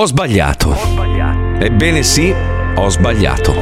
Ho sbagliato. Ebbene sì, ho sbagliato.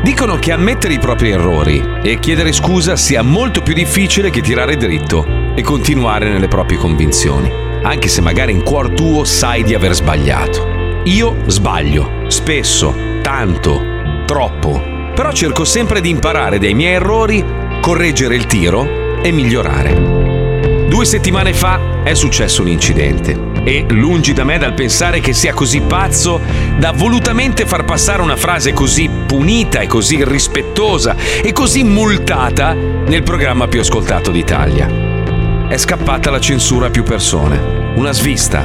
Dicono che ammettere i propri errori e chiedere scusa sia molto più difficile che tirare dritto e continuare nelle proprie convinzioni, anche se magari in cuor tuo sai di aver sbagliato. Io sbaglio, spesso, tanto, troppo, però cerco sempre di imparare dai miei errori, correggere il tiro e migliorare. Due settimane fa è successo un incidente e lungi da me dal pensare che sia così pazzo da volutamente far passare una frase così punita e così irrispettosa e così multata nel programma più ascoltato d'Italia. È scappata la censura a più persone, una svista,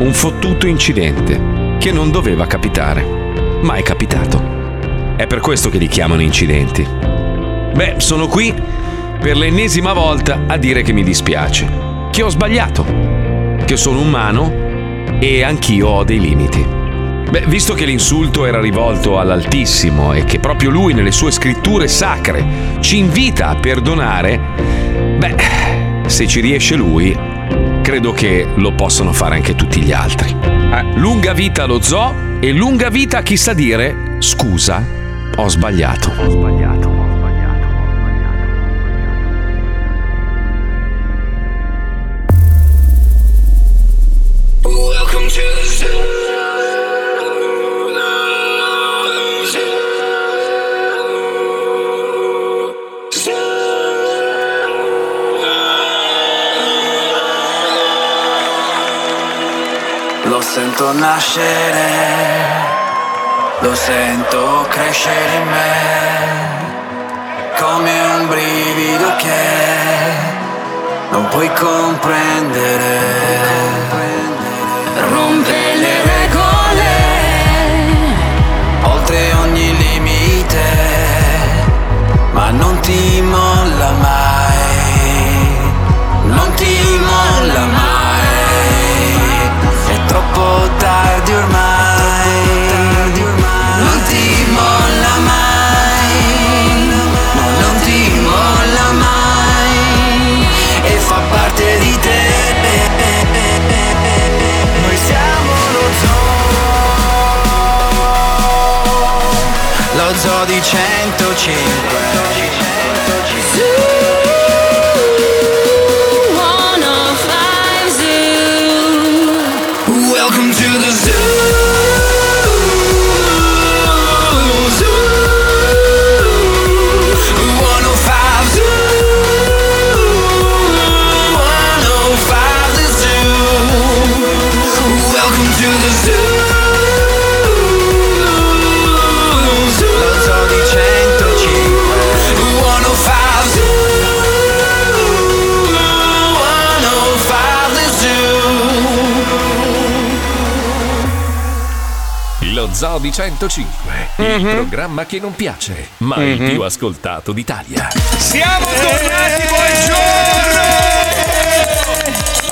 un fottuto incidente che non doveva capitare, ma è capitato. È per questo che li chiamano incidenti. Beh, sono qui per l'ennesima volta a dire che mi dispiace, che ho sbagliato che sono umano e anch'io ho dei limiti. Beh, visto che l'insulto era rivolto all'Altissimo e che proprio lui nelle sue scritture sacre ci invita a perdonare, beh, se ci riesce lui, credo che lo possano fare anche tutti gli altri. Eh, lunga vita allo zoo e lunga vita a chi sa dire scusa, ho sbagliato. Ho sbagliato. Sento nascere, lo sento crescere in me, come un brivido che non puoi comprendere. Rompe le regole, oltre ogni limite, ma non ti molla mai, 105 Di 105, mm-hmm. il mhm. programma che non piace, ma mm-hmm. il più ascoltato d'Italia. Siamo tornati, buongiorno!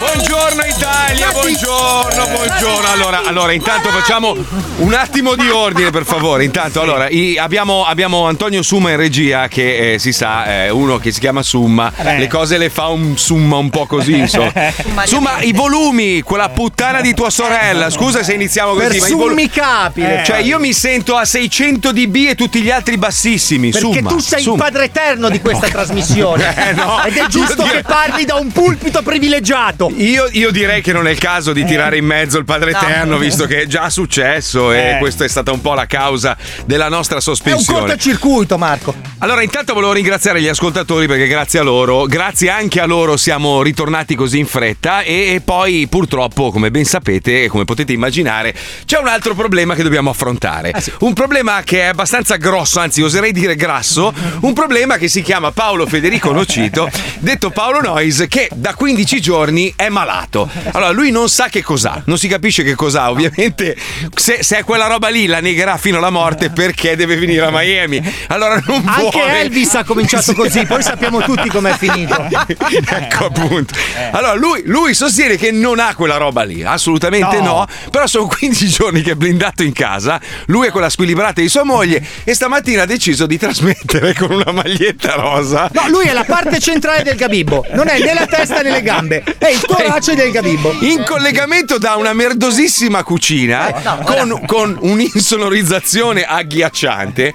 Buongiorno Italia, buongiorno, buongiorno. Allora, allora, intanto facciamo un attimo di ordine, per favore. Intanto, allora, i, abbiamo, abbiamo, Antonio Summa in regia, che eh, si sa, è uno che si chiama Summa. Eh. Le cose le fa un Summa un po' così. Insomma. Summa, i volumi, quella puttana di tua sorella. Scusa se iniziamo così. Per ma capi. Eh. Cioè, io mi sento a 600 dB e tutti gli altri bassissimi. Perché Summa, tu sei Summa. il padre eterno di questa trasmissione. Eh, no. Ed è giusto che parli da un pulpito privilegiato. Io, io, direi che non è il caso di tirare in mezzo il Padre no. Eterno, visto che è già successo eh. e questa è stata un po' la causa della nostra sospensione. È un cortocircuito, Marco. Allora, intanto volevo ringraziare gli ascoltatori perché grazie a loro, grazie anche a loro siamo ritornati così in fretta e, e poi purtroppo, come ben sapete e come potete immaginare, c'è un altro problema che dobbiamo affrontare. Ah, sì. Un problema che è abbastanza grosso, anzi oserei dire grasso, un problema che si chiama Paolo Federico Nocito, detto Paolo Nois, che da 15 giorni è malato. Allora, lui non sa che cos'ha, non si capisce che cos'ha. Ovviamente, se, se è quella roba lì, la negherà fino alla morte perché deve venire a Miami. Allora, non Anche vuole. Elvis ha cominciato così, poi sappiamo tutti com'è finito. ecco appunto. Allora, lui, lui, sostiene che non ha quella roba lì, assolutamente no. no. Però sono 15 giorni che è blindato in casa. Lui è con la squilibrata di sua moglie e stamattina ha deciso di trasmettere con una maglietta rosa. No, lui è la parte centrale del gabibbo, non è né la testa né le gambe, è il torace del Gabibbo. In, collegamento da una merdosissima cucina con, con un'insonorizzazione agghiacciante.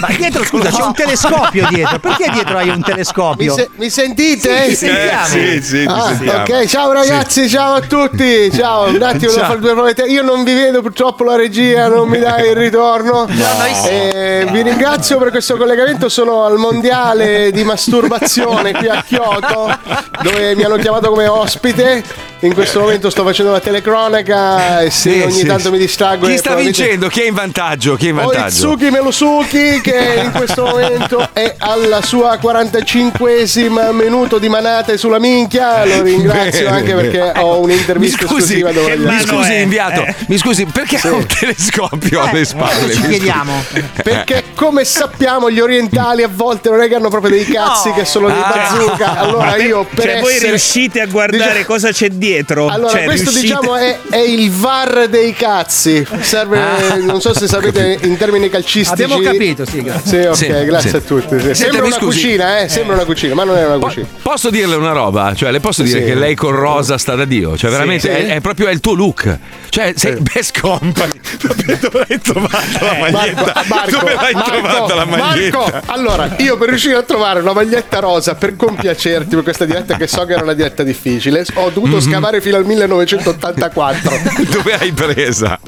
Ma dietro, scusa, c'è un telescopio dietro. Perché dietro hai un Mi, telescopio? se- mi sentite? Sì, sentiamo. sì, sì, Ah, ok, ciao ragazzi, ciao a tutti. Ciao, un attimo, fare due prove Io non vi vedo, purtroppo la regia non mi dà il ritorno. Eh, vi ringrazio per questo collegamento. Sono al mondiale di masturbazione qui a Kyoto, dove mi hanno chiamato come ospite. In questo momento sto facendo la telecronaca e se Sì, ogni sì, tanto sì. mi distraggo. Chi sta probabilmente- vincendo? Chi è in vantaggio? Chi è in vantaggio? Oitsuki Melusuki che in questo momento è alla sua 45esima minuto di manate sulla minchia. Lo ringrazio Bene, anche bene. perché ho un'intervista Mi scusi, esclusiva dove gli- mi scusi è? inviato, Eh. mi scusi, perché ha un telescopio alle spalle? Ci chiediamo. Perché come sappiamo gli orientali a volte non è che hanno proprio dei cazzi che sono dei Ah. bazooka. Allora io per cioè, voi essere- riuscite a guardare Diciamo- cosa c'è dietro? Allora, Cioè, questo riuscite- diciamo è, è il VAR dei cazzi. Serve, Ah. non so se sapete in termini calcistici. Abbiamo capito, sì, grazie. Sì, ok, Sì, grazie sì. a tutti. sì. Sembra una scusi. cucina, eh? Sembra una cucina, ma non è una cucina. Posso dirle una roba? Cioè, le posso dire Sì. che lei con rosa sta da Dio? Cioè, veramente Sì. È, è proprio è il tuo look. Cioè, sei best company. Dove hai trovato la maglietta? Marco, dove l'hai Marco, trovata la maglietta? Marco, allora, io per riuscire a trovare una maglietta rosa per compiacerti per questa diretta che so che era una diretta difficile, ho dovuto Mhm. scavare fino al 1984. Dove hai presa?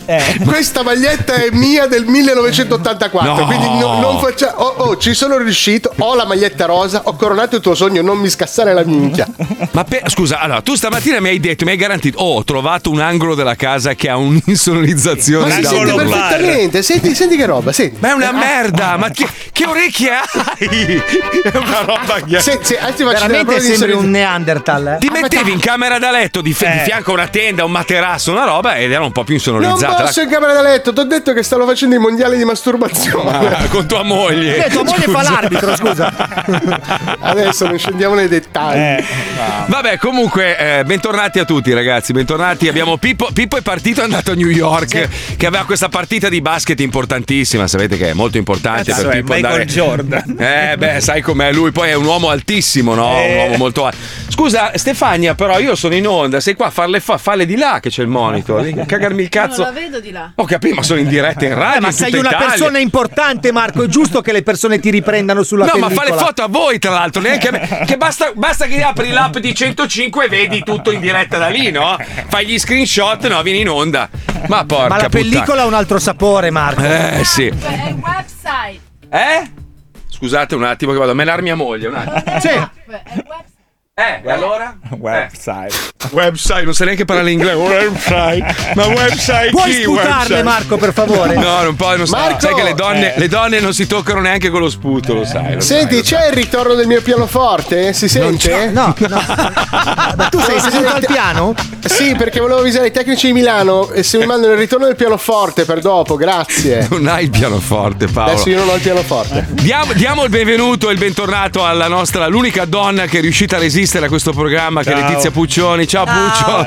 Questa maglietta è mia del 1984, No. quindi no- non faccia oh, oh, ci sono riuscito, ho la maglietta rosa, ho coronato il tuo sogno, non mi scassare la minchia. Ma pe- scusa, allora, tu stamattina mi hai detto, mi hai garantito, oh, ho trovato un angolo della casa che ha un'insonorizzazione. Ma si da sente perfettamente, senti, senti che roba, senti. Ma è una merda, ma che, che orecchie hai? È una roba che... Se, se, Veramente sembri un. Neanderthal. eh? Ti mettevi in camera da letto di, fi- di fianco a una tenda, un materasso, una roba ed era un po' più Non insonorizzata. posso in camera da letto, ti ho detto che stanno facendo i mondiali di masturbazione. Ah, con tua moglie. Eh, tua moglie fa l'arbitro, scusa. Adesso non scendiamo nei dettagli. Vabbè, comunque, eh, bentornati a tutti, ragazzi. Bentornati. Abbiamo Pippo. Pippo è partito, è andato a New York, che aveva questa partita di basket importantissima. Sapete che è molto importante Cazzo, per è Pippo Michael andare. Jordan. Eh, beh, sai com'è lui. Poi è un uomo altissimo, no? Un uomo molto alto. Scusa, Stefania, però io sono in onda. Sei qua a farle fa, falle di là che c'è il monitor. Cagarmi il cazzo. Non la vedo di là. Ho capito, ma sono in diretta in radio. Eh, ma in sei una Italia. persona importante, Marco. È giusto che le persone ti riprendano sulla No, ma pellicola. fa le foto a voi, tra l'altro, neanche a me. Che basta, basta che apri l'app di 105 e vedi tutto in diretta da lì, no? Fai gli screenshot, no, vieni in onda. Ma porca Ma la pellicola ha un altro sapore, Marco. puttana. Eh, sì. È il website. Eh? Scusate un attimo che vado a menare mia moglie, un attimo. Sì. È il website. Eh, e allora? Website. Website, non sai neanche parlare inglese. Website. Ma website Puoi chi? sputarle, Website? Marco, per favore? No, non puoi, non sai. Marco! Sai che le donne, le donne non si toccano neanche con lo sputo, lo sai. lo sai, Senti, lo c'è il ritorno del mio pianoforte? Si sente? No, no. Ma tu sei seduto al piano? Sì, perché volevo avvisare i tecnici di Milano e se mi mandano il ritorno del pianoforte per dopo, grazie. Non hai il pianoforte, Paolo. Adesso io non ho il pianoforte. Diamo, diamo il benvenuto e il bentornato alla nostra, l'unica donna che è riuscita a resistere a questo programma, che è Ciao. Letizia Puccioni. Ciao,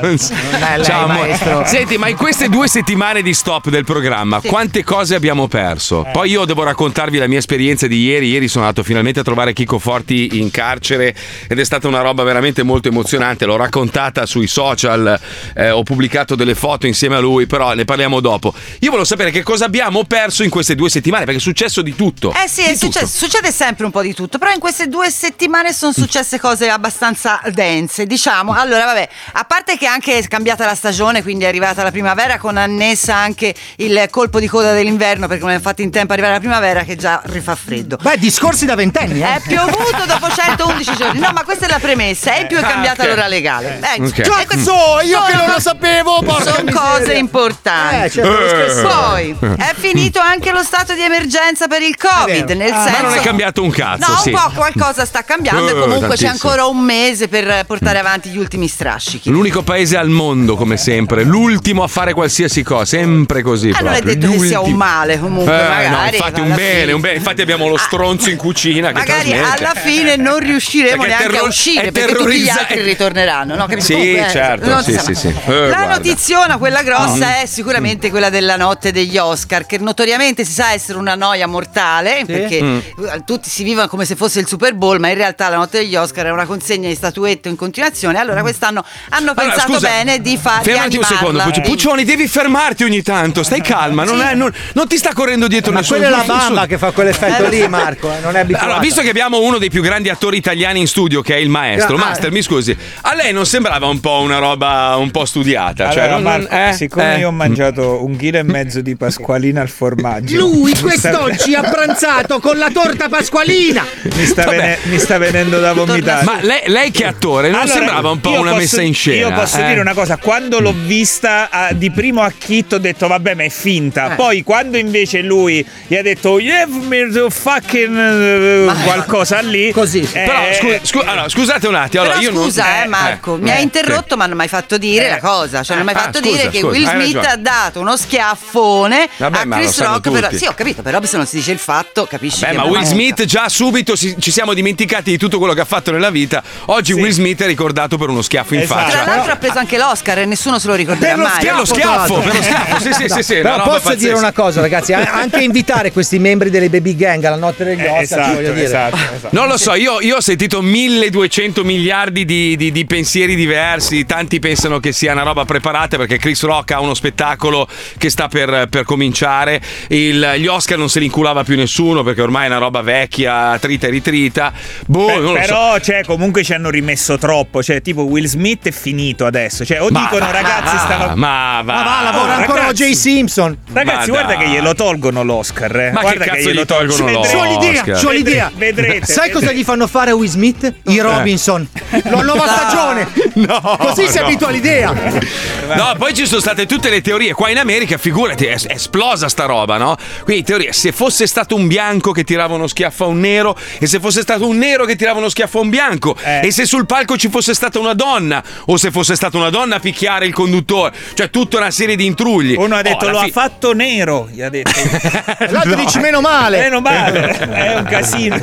è lei, Ciao, maestro. Senti, ma in queste due settimane di stop del programma, quante cose abbiamo perso? Poi io devo raccontarvi la mia esperienza di ieri. Ieri sono andato finalmente a trovare Chico Forti in carcere ed è stata una roba veramente molto emozionante. L'ho raccontata sui social, eh, ho pubblicato delle foto insieme a lui, però ne parliamo dopo. Io volevo sapere che cosa abbiamo perso in queste due settimane, perché è successo di tutto. Eh sì, Di è successo- tutto. succede sempre un po' di tutto, però in queste due settimane sono successe cose abbastanza dense, diciamo. Allora, vabbè, a parte che anche è cambiata la stagione, quindi è arrivata la primavera con annessa anche il colpo di coda dell'inverno, perché non è fatto in tempo a arrivare la primavera che già rifà freddo. Beh, discorsi da ventenni, eh? È piovuto dopo 111 giorni. No, ma questa è la premessa. E in più è cambiata Ah, ok. l'ora legale. Eh, Ok. e queste Cazzo, io che non sono- lo sapevo, porca Sono miseria. cose importanti. Eh, certo. Poi è finito anche lo stato di emergenza per il Covid, nel Ah, ma senso Ma non è cambiato un cazzo, No, sì. un po' qualcosa sta cambiando e Eh, comunque c'è tantissimo. ancora un mese per portare avanti gli ultimi strascichi. L'unico paese al mondo, come sempre, l'ultimo a fare qualsiasi cosa, sempre così. Eh, non è detto che sia un male, comunque, Eh, no, magari. infatti, un bene, fine- un bene. Infatti, abbiamo lo Ah, stronzo in cucina che Magari trasmette. alla fine non riusciremo Perché neanche terror- a uscire perché tutti gli altri ritorneranno. No? Capito? Sì, Comunque, eh, certo, sì, sì, sì. Eh, La guarda. notiziona, quella grossa, Mm. è sicuramente quella della notte degli Oscar, che notoriamente si sa essere una noia mortale, perché Mm. tutti si vivono come se fosse il Super Bowl, ma in realtà la notte degli Oscar è una consegna consegna di statuette in continuazione. Allora quest'anno hanno Allora, pensato scusa, bene di fare Fermati un secondo, Pucci- Puccioni, devi fermarti ogni tanto, stai calma, non, è- non- non ti sta correndo dietro Ma nessuno. quella è la nessuno- bamba che fa quell'effetto lì, Marco. eh, Non è abituato. Allora, visto che abbiamo uno dei più grandi attori italiani in studio, che è il maestro, Ah, Master, mi scusi, a lei non sembrava un po' una roba un po' studiata? Cioè, Allora, non- Marco, eh, siccome eh. io ho mangiato un chilo e mezzo di pasqualina al formaggio, Lui quest'oggi ha pranzato con la torta pasqualina. mi sta, vene- mi sta venendo da vomitare. Ma lei, lei che attore, non Allora, sembrava un po' una posso- messa in scena? Io posso eh? dire una cosa: quando l'ho vista ah, di primo acchitto, ho detto vabbè, ma è finta. Eh. Poi, quando invece lui gli ha detto give me the fucking eh, qualcosa lì, Così. eh, Però scu- scu- allora, scusate un attimo, allora Però io non- scusa, eh, eh, Marco, eh, mi ha eh, interrotto, ma non mi hai fatto dire Eh. la cosa. Cioè, non mi hai Ah, fatto scusa, dire che scusa, Will hai Smith ragione. ha dato uno schiaffone Vabbè, a ma Chris Rock. Per... Sì, ho capito, però se non si dice il fatto, capisci che ma Will Smith già subito ci siamo dimenticati di tutto quello che ha fatto nella vita. Oggi Will Smith è ricordato per uno schiaffo in Esatto. Tra faccia. l'altro ha preso anche l'Oscar e nessuno se lo ricorderà Per lo mai. schiaffo, per lo schiaffo, per lo schiaffo, sì, sì, sì, sì, una Però roba posso pazzesca. dire una cosa, ragazzi, a- anche invitare questi membri delle baby gang alla notte degli eh, Oscar, esatto, voglio dire. esatto, esatto. Non lo so, io, io ho sentito 1200 miliardi di, di- di pensieri diversi. Tanti pensano che sia una roba preparata perché Chris Rock ha uno spettacolo che sta per, per cominciare. Il- gli Oscar non se li inculava più nessuno perché ormai è una roba vecchia, trita e ritrita. Boh, Beh, non lo so. però, cioè, comunque ci hanno rimesso troppo. Cioè, tipo, Will Smith è finito adesso. Cioè, o Ma dicono, va, ragazzi, stava. Ma va, Ma va, lavora Oh, ancora ragazzi. O.J. Simpson. Ragazzi, Ma guarda dai. che glielo tolgono l'Oscar. Eh. Ma che guarda cazzo glielo gli tolgono Vedrete- l'Oscar? C'ho l'idea, c'ho l'idea. Vedrete. Sai cosa gli fanno fare a Will Smith? I Robinson. La nuova stagione. No, Così si no. abitua all'idea. No, poi ci sono state tutte le teorie. Qua in America, figurati, è, esplosa sta roba, no? Quindi teorie, se fosse stato un bianco che tirava uno schiaffo a un nero, e se fosse stato un nero che tirava uno schiaffo a un bianco, Eh. E se sul palco ci fosse stata una donna, o se fosse stata una donna a picchiare il conduttore, cioè tutta una serie di intrugli. Uno ha Oh, detto alla lo fi- ha fatto nero. Gli ha detto. L'altro dici meno male. Meno male. È un casino.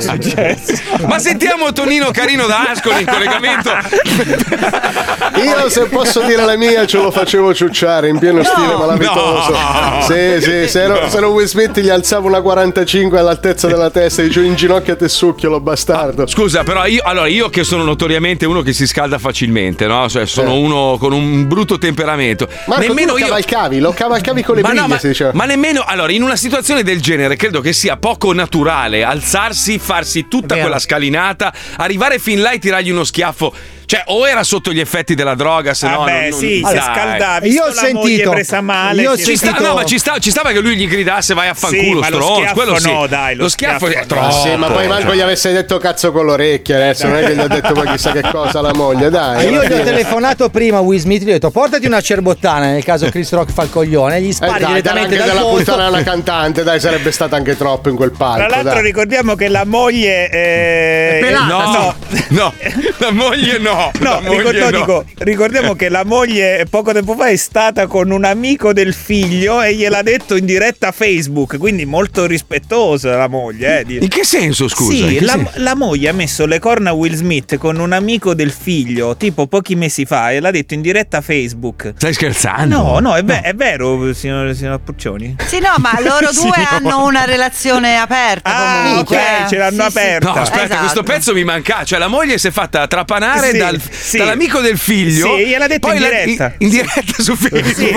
Ma sentiamo Tonino Carino da Ascoli in collegamento. Io se posso dire la mia ce lo facevo ciucciare in pieno stile malavitoso. No. Sì, sì, se ero, se ero Will Smith gli alzavo una 45 all'altezza della testa e dicevo in ginocchio a te succhiolo bastardo. Scusa, però io, allora, io che sono notoriamente uno che si scalda facilmente, no? Cioè, sono Eh. uno con un brutto temperamento. Marco, nemmeno tu lo io. cavalcavi, lo cavalcavi con le Ma, briglie, no, ma, si diceva. ma nemmeno allora in una situazione del genere credo che sia poco naturale alzarsi, farsi tutta Vero. quella scalinata, arrivare fin là e tirargli uno schiaffo. Cioè, o era sotto gli effetti della droga, se no. Vabbè, non- sì, non- si scaldato. Io ho sentito- presa male. io ho Ci sta, no, ma ci, sta, ci stava che lui gli gridasse vai a fanculo, lo stronzo. schiaffo Quello sì. no, dai, lo lo schiaffo, schiaffo è no. troppo. Sì, ma poi manco cioè. gli avesse detto cazzo con l'orecchia adesso, non è che gli ha detto poi chissà che cosa alla moglie, dai. E io alla gli ho telefonato prima a Will Smith, gli ho detto portati una cerbottana nel caso Chris Rock fa il coglione, gli Eh, spari dai, dai, direttamente dal della puttana una cantante, dai, sarebbe stata anche troppo in quel palco. Tra l'altro dai. ricordiamo che la moglie eh, È pelata, no, la moglie no. No, no, no. dico, ricordiamo che la moglie poco tempo fa è stata con un amico del figlio e gliel'ha detto in diretta Facebook, quindi molto rispettosa la moglie. Eh, di- In che senso, scusa? Sì, la, senso? la moglie ha messo le corna a Will Smith con un amico del figlio, tipo pochi mesi fa, e l'ha detto in diretta Facebook. Stai scherzando? No, no, è, ve- è vero, signor, signor Puccioni. Sì, no, ma loro due hanno una relazione aperta. Ah, comunque, ok, eh. ce l'hanno Sì, sì. aperta. No, aspetta, Esatto. questo pezzo mi manca. Cioè, la moglie si è fatta trapanare Sì, dal- sì. dall'amico del figlio. Sì, gliel'ha detto poi in la- diretta. In, in diretta su Facebook. Sì.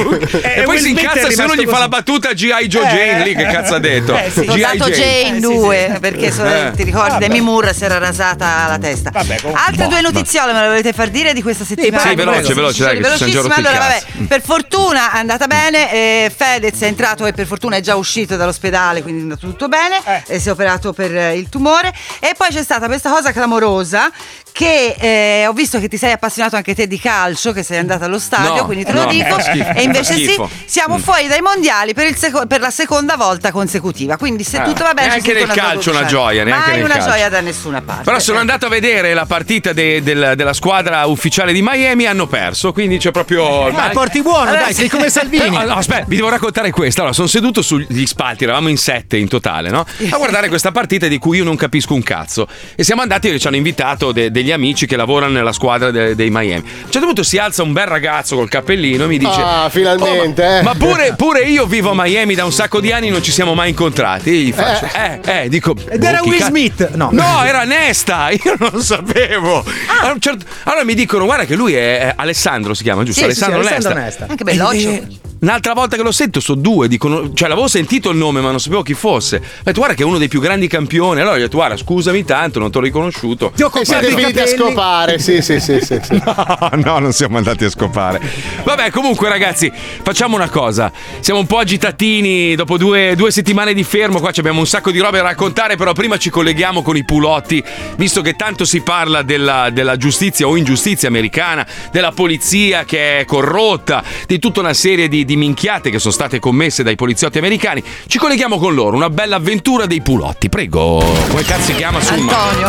E, E poi Will si incazza se uno gli fa la battuta G.I. Joe Eh. Jane lì. Che cazzo ha detto? Eh, sì. Ho dato Jane Eh, sì, 2 sì. perché so- Eh. ti ricordi. Demi Moore si era rasata la testa. Vabbè, comunque- Altre due notiziole me le volete far dire di questa settimana? Sì, veloce, veloce, dai, velocissima. Allora, vabbè, per fortuna è andata bene. eh, Fedez è entrato e per fortuna è già uscito dall'ospedale, quindi è andato tutto bene. Eh. e si è operato per eh, il tumore. E poi c'è stata questa cosa clamorosa. Che eh, ho visto che ti sei appassionato anche te di calcio, che sei andata allo stadio, No, quindi te lo no, dico. schifo, e invece fa sì, schifo. siamo Mm. fuori dai mondiali per, il seco- per la seconda volta consecutiva. Quindi se Ah, tutto va bene, neanche nel calcio 12 una gioia, neanche Mai una calcio. gioia da nessuna parte. Però sono andato a vedere la partita de- del- della squadra ufficiale di Miami hanno perso, quindi c'è proprio... Ma porti buono, Allora, dai, sei come Salvini. Però, no, aspetta, vi devo raccontare questo. Allora, sono seduto sugli spalti, eravamo in sette in totale, no? A guardare questa partita di cui io non capisco un cazzo. E siamo andati, ci hanno invitato de- degli degli amici che lavorano nella squadra de- dei Miami. A un certo punto si alza un bel ragazzo col cappellino e mi dice: Ah, finalmente, "Oh, ma, eh." ma pure, pure io vivo a Miami da un sacco di anni, non ci siamo mai incontrati. E gli faccio: Eh, eh, dico. Ed era boh, Will ca- Smith. No. No, era Nesta, io non lo sapevo. A un certo- Allora mi dicono: guarda che lui è, è Alessandro, si chiama, giusto? Sì, sì, sì, Alessandro, Alessandro Nesta. Nesta. Anche belloccio. Un'altra volta che lo sento sono due, dicono, cioè l'avevo sentito il nome ma non sapevo chi fosse. Ho detto guarda che è uno dei più grandi campioni. Allora gli ho detto guarda scusami tanto, non ti ho riconosciuto. Ti ho comprato i finiti a scopare, sì, sì, sì, sì. sì. No, no, non siamo andati a scopare. Vabbè, comunque, ragazzi, facciamo una cosa. Siamo un po' agitatini. Dopo due, due settimane di fermo, qua ci abbiamo un sacco di robe da raccontare. Però prima ci colleghiamo con i pulotti, visto che tanto si parla della, della giustizia o ingiustizia americana, della polizia che è corrotta, di tutta una serie di, di minchiate che sono state commesse dai poliziotti americani. Ci colleghiamo con loro. Una bella avventura dei pulotti. Prego. Come cazzo si chiama sul Antonio.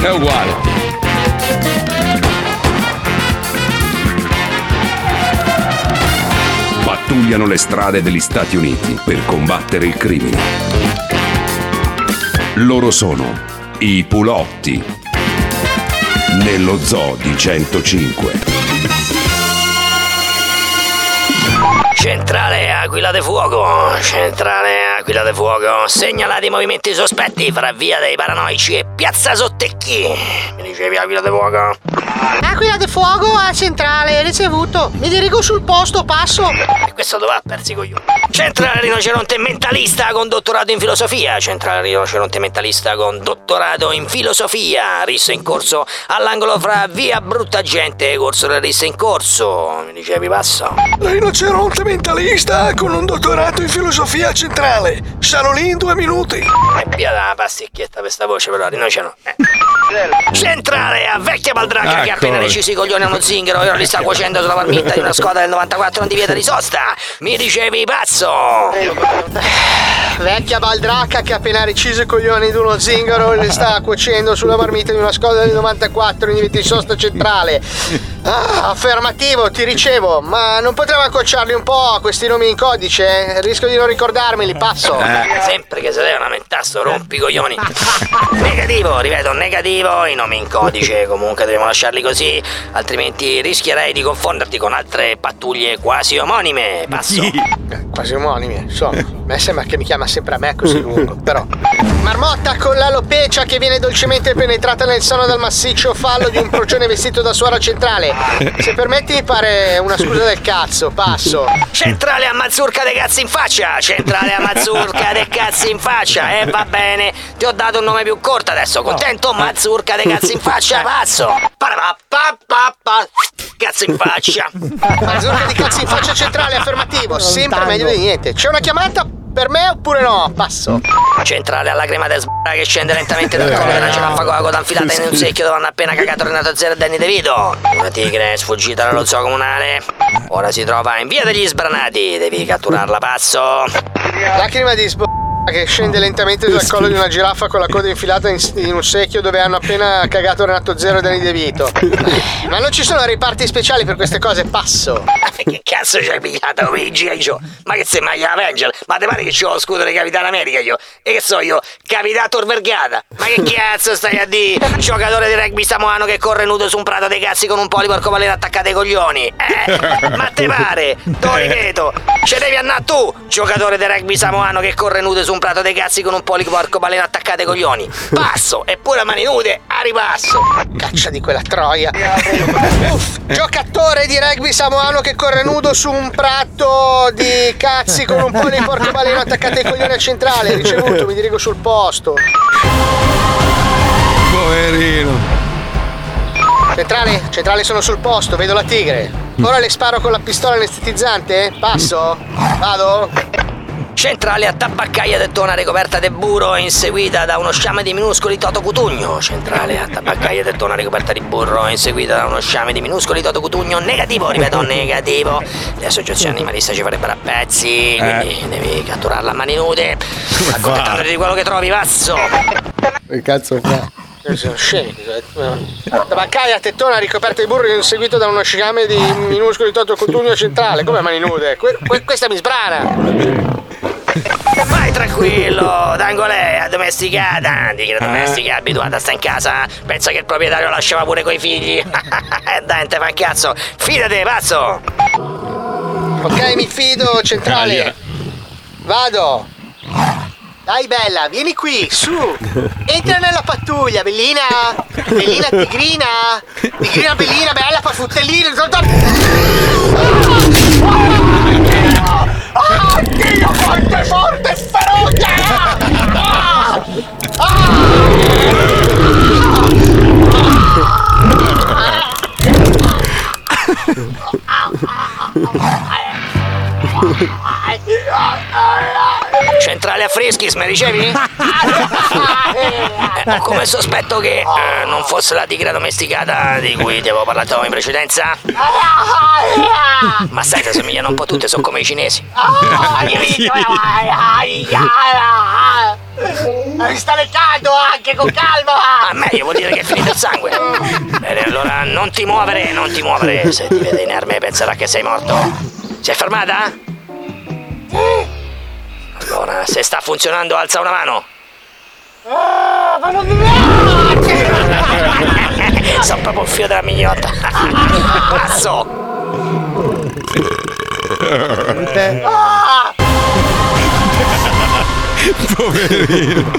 È uguale. Pattugliano le strade degli Stati Uniti per combattere il crimine. Loro sono i Pulotti. Nello zoo di 105. Centrale Aquila de Fuoco, centrale Aquila de Fuoco, segnalati movimenti sospetti fra via dei Paranoici e piazza Sottecchi. Mi dicevi Aquila de Fuoco? Aquila de fuoco a centrale, ricevuto. Mi dirigo sul posto, passo. E questo dove ha persi coglioni? Centrale rinoceronte mentalista con dottorato in filosofia, centrale rinoceronte mentalista con dottorato in filosofia, rissa in corso all'angolo fra via Brutta Gente e corso della rissa in corso. Mi dicevi passo? Rinoceronte mentalista con un dottorato in filosofia centrale. Sarò lì in due minuti. E via da pasticchietta per sta voce però rinoceronte. Eh. Centrale a vecchia baldracca che ha appena deciso i coglioni a uno zingaro e ora li sta cuocendo sulla marmitta di una scoda del 94 non di vieta di sosta. Mi dicevi pazzo! Vecchia baldracca che ha appena reciso i coglioni di uno zingaro e li sta cuocendo sulla marmita di una scoda del 94 in di sosta centrale. Ah, affermativo, ti ricevo, ma non potremmo accorciarli un po' questi nomi in codice? Rischio di non ricordarmeli, passo. Eh, sempre che si deve lamentare sto rompi coglioni. negativo, ripeto, negativo, i nomi in codice comunque dobbiamo lasciarli così, altrimenti rischierei di confonderti con altre pattuglie quasi omonime. Passo. Eh, Quasi omonimi, sono. A me sembra che mi chiama sempre a me così lungo, però. Marmotta con l'alopecia che viene dolcemente penetrata nel seno dal massiccio fallo di un procione vestito da suora centrale. Se permetti mi pare una scusa del cazzo, passo. Centrale a mazzurca dei cazzi in faccia! Centrale a mazzurca dei cazzi in faccia! E va bene, ti ho dato un nome più corto adesso, contento? Mazzurca dei cazzi in faccia, pazzo! Parapapapapa, Cazzo in faccia! Mazzurca di cazzo in faccia centrale, affermativo. Sempre meglio di niente. C'è una chiamata per me oppure no? Passo. Centrale alla crema de sbra che scende lentamente dal collo della giraffa con la coda infilata in un secchio dove hanno appena cagato Renato Zero e Danny De Vito. Una tigre è sfuggita dallo zoo comunale. Ora si trova in via degli sbranati. Devi catturarla, passo. Lacrima di sb... che scende lentamente dal collo di una giraffa con la coda infilata in, in un secchio dove hanno appena cagato Renato Zero e Danny De Vito. Ma non ci sono riparti speciali per queste cose, passo. Ma che cazzo ci hai pigliato Luigi? Io? Ma che sei mai Avenger? Ma te pare che c'ho lo scudo di Capitano America io? E che so io? Capitano Torvergata? Ma che cazzo stai a dire? Giocatore di rugby samoano che corre nudo su un prato dei cazzi con un polipo arcobaleno attaccato ai coglioni? Eh? Ma te pare? Te lo ripeto, ce devi andare tu, giocatore di rugby samoano che corre nudo su un prato dei cazzi con un polipo arcobaleno attaccato ai coglioni. Passo, eppure a mani nude, a ripasso. Caccia di quella troia. Uff, giocatore di rugby samoano che corre nudo su un prato di cazzi con un po' di porcobaleno attaccato ai coglioni a centrale. Ricevuto, mi dirigo sul posto. Poverino. Centrale, centrale sono sul posto, vedo la tigre. Ora le sparo con la pistola anestetizzante? Passo? Vado? Centrale a tabaccaia de tona ricoperta di burro inseguita da uno sciame di minuscoli Toto Cutugno. Centrale a tabaccaia de tona ricoperta di burro inseguita da uno sciame di minuscoli Toto Cutugno. Negativo, ripeto, negativo. Le associazioni animaliste ci farebbero a pezzi, quindi devi catturarla a mani nude. Accontentandoti di quello che trovi, pazzo. Che cazzo fa? Sono scemi. Tabaccaia tettona ricoperta di burro inseguito da uno sciame di minuscoli Toto Cutugno centrale. Come mani nude? Que- que- questa mi sbrana. Vai tranquillo, Dangolè, domesticata. Di che domestica, abituata a sta in casa. Pensa che il proprietario lasciava pure coi figli. Dai, te fa un cazzo. Fidate, pazzo. Ok, mi fido, centrale. Vado. Dai bella, vieni qui, su. Entra nella pattuglia, bellina. Bellina tigrina. Tigrina bellina, bella pafuttellina. Ah, Dio, forte, forte, feroce! Ah! Centrale a Frischis, mi dicevi? Eh, ho come sospetto che eh, non fosse la tigre domesticata di cui ti avevo parlato in precedenza. Ma sai, ti assomigliano un po' tutte, sono come i cinesi. Mi sta leccando anche con calma! A meglio vuol dire che è finito il sangue. Bene, allora non ti muovere, non ti muovere. Se ti vede inerme penserà che sei morto. Si è fermata? Allora, se sta funzionando, alza una mano. Ah, ma non mi Sono proprio un fio della mignotta. Passo! Ah! Poverino,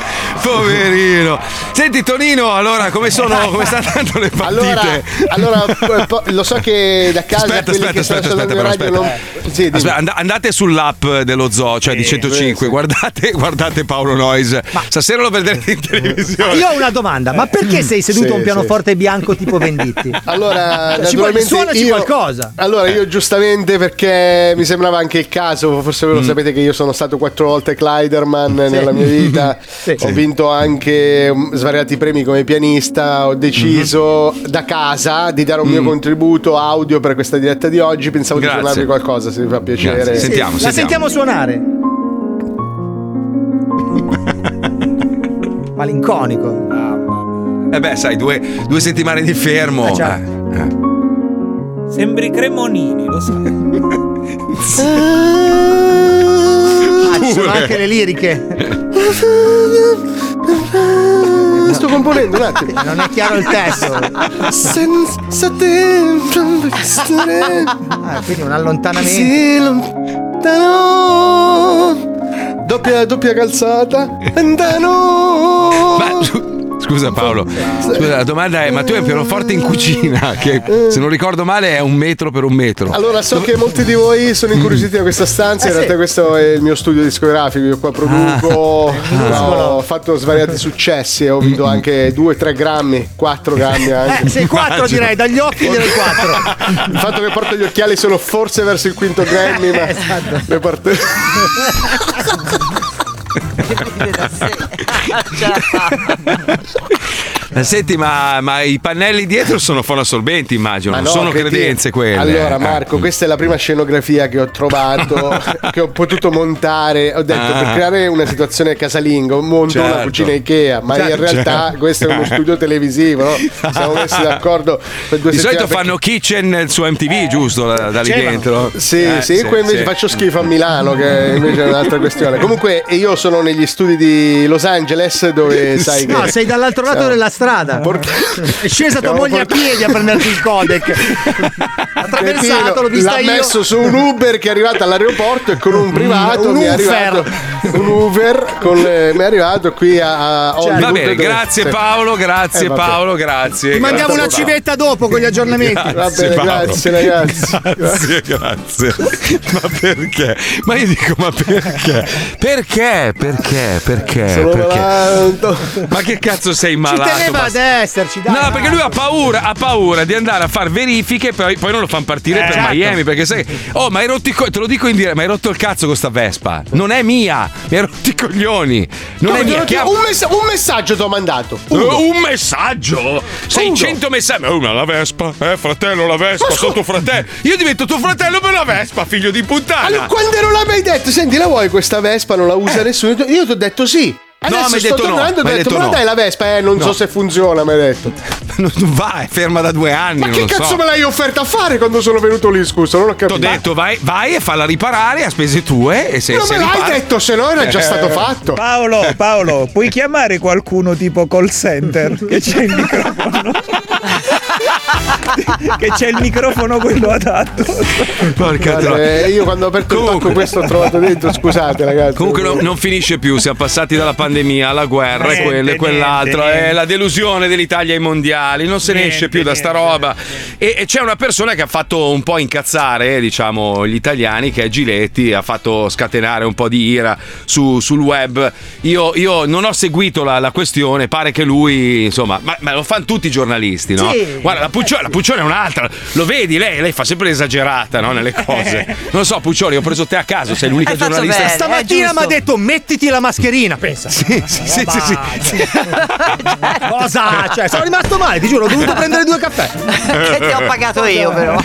poverino. Senti Tonino, allora come sono, come stanno andando le partite? Allora, allora, lo so che da casa Aspetta, quelli aspetta, aspetta, aspetta, in però, radio aspetta. non... Sì. Aspetta, and- andate sull'app dello zoo, cioè di 105, guardate, guardate Paolo Noyes. Stasera lo vedrete in televisione. Io ho una domanda, ma perché sei seduto Sì, a un pianoforte bianco tipo Venditti? Allora, Ci vuole- naturalmente suonaci io, qualcosa. Allora, io giustamente perché mi sembrava anche il caso, forse voi lo sapete che io sono stato quattro volte Clyderman nella mia vita. Ho vinto anche um, svariati premi come pianista. Ho deciso da casa di dare un mio contributo audio per questa diretta di oggi. Pensavo Grazie. di suonarvi qualcosa, se vi fa piacere. Grazie. Sentiamo, La sentiamo suonare. Malinconico. Eh beh, sai, due, due settimane di fermo. Già. Eh, eh. Sembri Cremonini, lo sai. Sono anche le liriche. Sto componendo un attimo. Non è chiaro il testo. Senza tempo stare Ah, quindi un allontanamento. così lontano. Doppia, doppia calzata. Lontano. Ma scusa Paolo, scusa, la domanda è: ma tu hai un pianoforte in cucina? Che se non ricordo male è un metro per un metro. Allora, so che molti di voi sono incuriositi da questa stanza. In realtà, questo è il mio studio discografico. Io qua produco. Ho fatto svariati successi. Ho vinto anche 2-3 grammi, 4 grammi anche. Eh, sei quattro Immagino. direi, dagli occhi direi quattro. Il fatto che porto gli occhiali sono forse verso il quinto Grammy, ma Esatto. le Ma Senti, ma, ma i pannelli dietro sono fonoassorbenti, immagino, Ma non no, sono credenze quelle. Allora, Eh. Marco, questa è la prima scenografia che ho trovato, che ho potuto montare. Ho detto Ah. per creare una situazione casalinga, monto una Certo. cucina Ikea, ma Certo, in realtà certo. questo è uno studio televisivo, no? Siamo messi d'accordo per due Di solito fanno kitchen su MTV, giusto? Da, da lì dentro. Sì, Eh, sì, qua invece sì. faccio schifo a Milano, che invece è un'altra questione. Comunque, io sono negli studi di Los Angeles, dove sai che. No, sei dall'altro lato Siamo- della strada. È scesa tua moglie a portati- piedi a prenderti il codec. Attraversato, l'ho vista l'ha io. messo su un Uber che è arrivato all'aeroporto e con un privato Un mi è Uber. arrivato un Uber con le- mi è arrivato qui a, a Hollywood Va bene, grazie. Paolo, grazie Eh. Paolo, grazie. Ti mandiamo una Grazie, civetta dopo con gli aggiornamenti. Va bene, Paolo. grazie ragazzi. Grazie, grazie. Ma perché? Ma io dico, ma perché? Perché? Perché? Perché? Sono perché? malato. Ma che cazzo sei Ci malato? teneva ad esserci, dai. No, perché lui ha paura, ha paura di andare a fare verifiche, poi, poi non lo fanno partire Eh, per certo. Miami. Perché sai, oh, ma hai rotto i co- te lo dico in diretta, ma hai rotto il cazzo con sta Vespa. Non è mia, mi hai rotto i coglioni. Non Come è ti mia. Chiama- un, messa- un messaggio ti ho mandato. Uh, Uno. un messaggio 600 messaggi oh, ma la Vespa eh fratello la Vespa sono tuo fratello io divento tuo fratello per la Vespa figlio di puttana Allora, quando non l'avevi detto, senti, la vuoi questa Vespa? Non la usa nessuno. Io ti ho detto sì. Adesso mi hai sto detto no, tornando e ho mi hai detto, ma no." dai la Vespa, eh, non so No. se funziona, mi hai detto. Non va, è ferma da due anni. Ma non che lo cazzo so. me l'hai offerta a fare quando sono venuto lì, scusa? Non ho Ti ho capito. detto, vai, vai e falla riparare a spese tue. E se, non se me l'hai ripara- detto, se no era già Eh. stato fatto. Paolo, Paolo, puoi chiamare qualcuno tipo call center che c'è il microfono? che c'è il microfono quello adatto. Porca Guarda, troia. eh, io quando ho aperto il pacco questo ho trovato dentro, scusate ragazzi. Comunque no- non finisce più, siamo passati dalla pandemia alla guerra e Niente, quello e quell'altro, niente, è niente. la delusione dell'Italia ai mondiali, non se ne esce Niente, più da sta roba. E, e c'è una persona che ha fatto un po' incazzare, diciamo, gli italiani, che è Giletti, ha fatto scatenare un po' di ira su- sul web. Io, io non ho seguito la, la questione, pare che lui, insomma, ma, ma lo fanno tutti i giornalisti, no? Sì. Guarda, la Puccione, la Puccione è un'altra, lo vedi, lei, lei fa sempre l'esagerata no, nelle cose. Non so, Puccioli, ho preso te a caso, sei l'unica Hai giornalista. bene. Stamattina giusto. mi ha detto mettiti la mascherina, pensa. Sì, sì, sì, sì, sì. Cosa? Cioè, sono rimasto male, ti giuro, ho dovuto prendere due caffè. che ti ho pagato io però.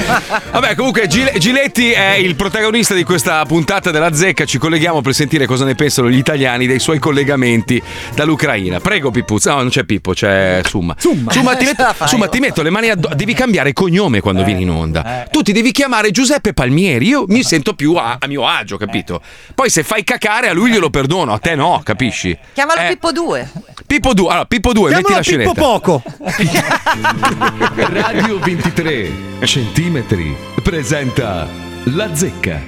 Vabbè, comunque Gile- Giletti è il protagonista di questa puntata della Zecca. Ci colleghiamo per sentire cosa ne pensano gli italiani dei suoi collegamenti dall'Ucraina. Prego, Pippuzza. No, non c'è Pippo, c'è Summa. Summa, ti, Ce metto, Summa, oh. ti metto le mani addosso. Devi cambiare cognome quando vieni in onda. Tu ti devi chiamare Giuseppe Palmieri. Io mi sento più a, a mio agio, capito? Poi se fai cacare a lui glielo perdono, a te no, capisci? Chiamalo Eh, Pippo 2. Pippo 2. Allora, Pippo 2, metti Chiamalo la scenetta. Pippo Poco. Radio 23 centimetri presenta La Zecca.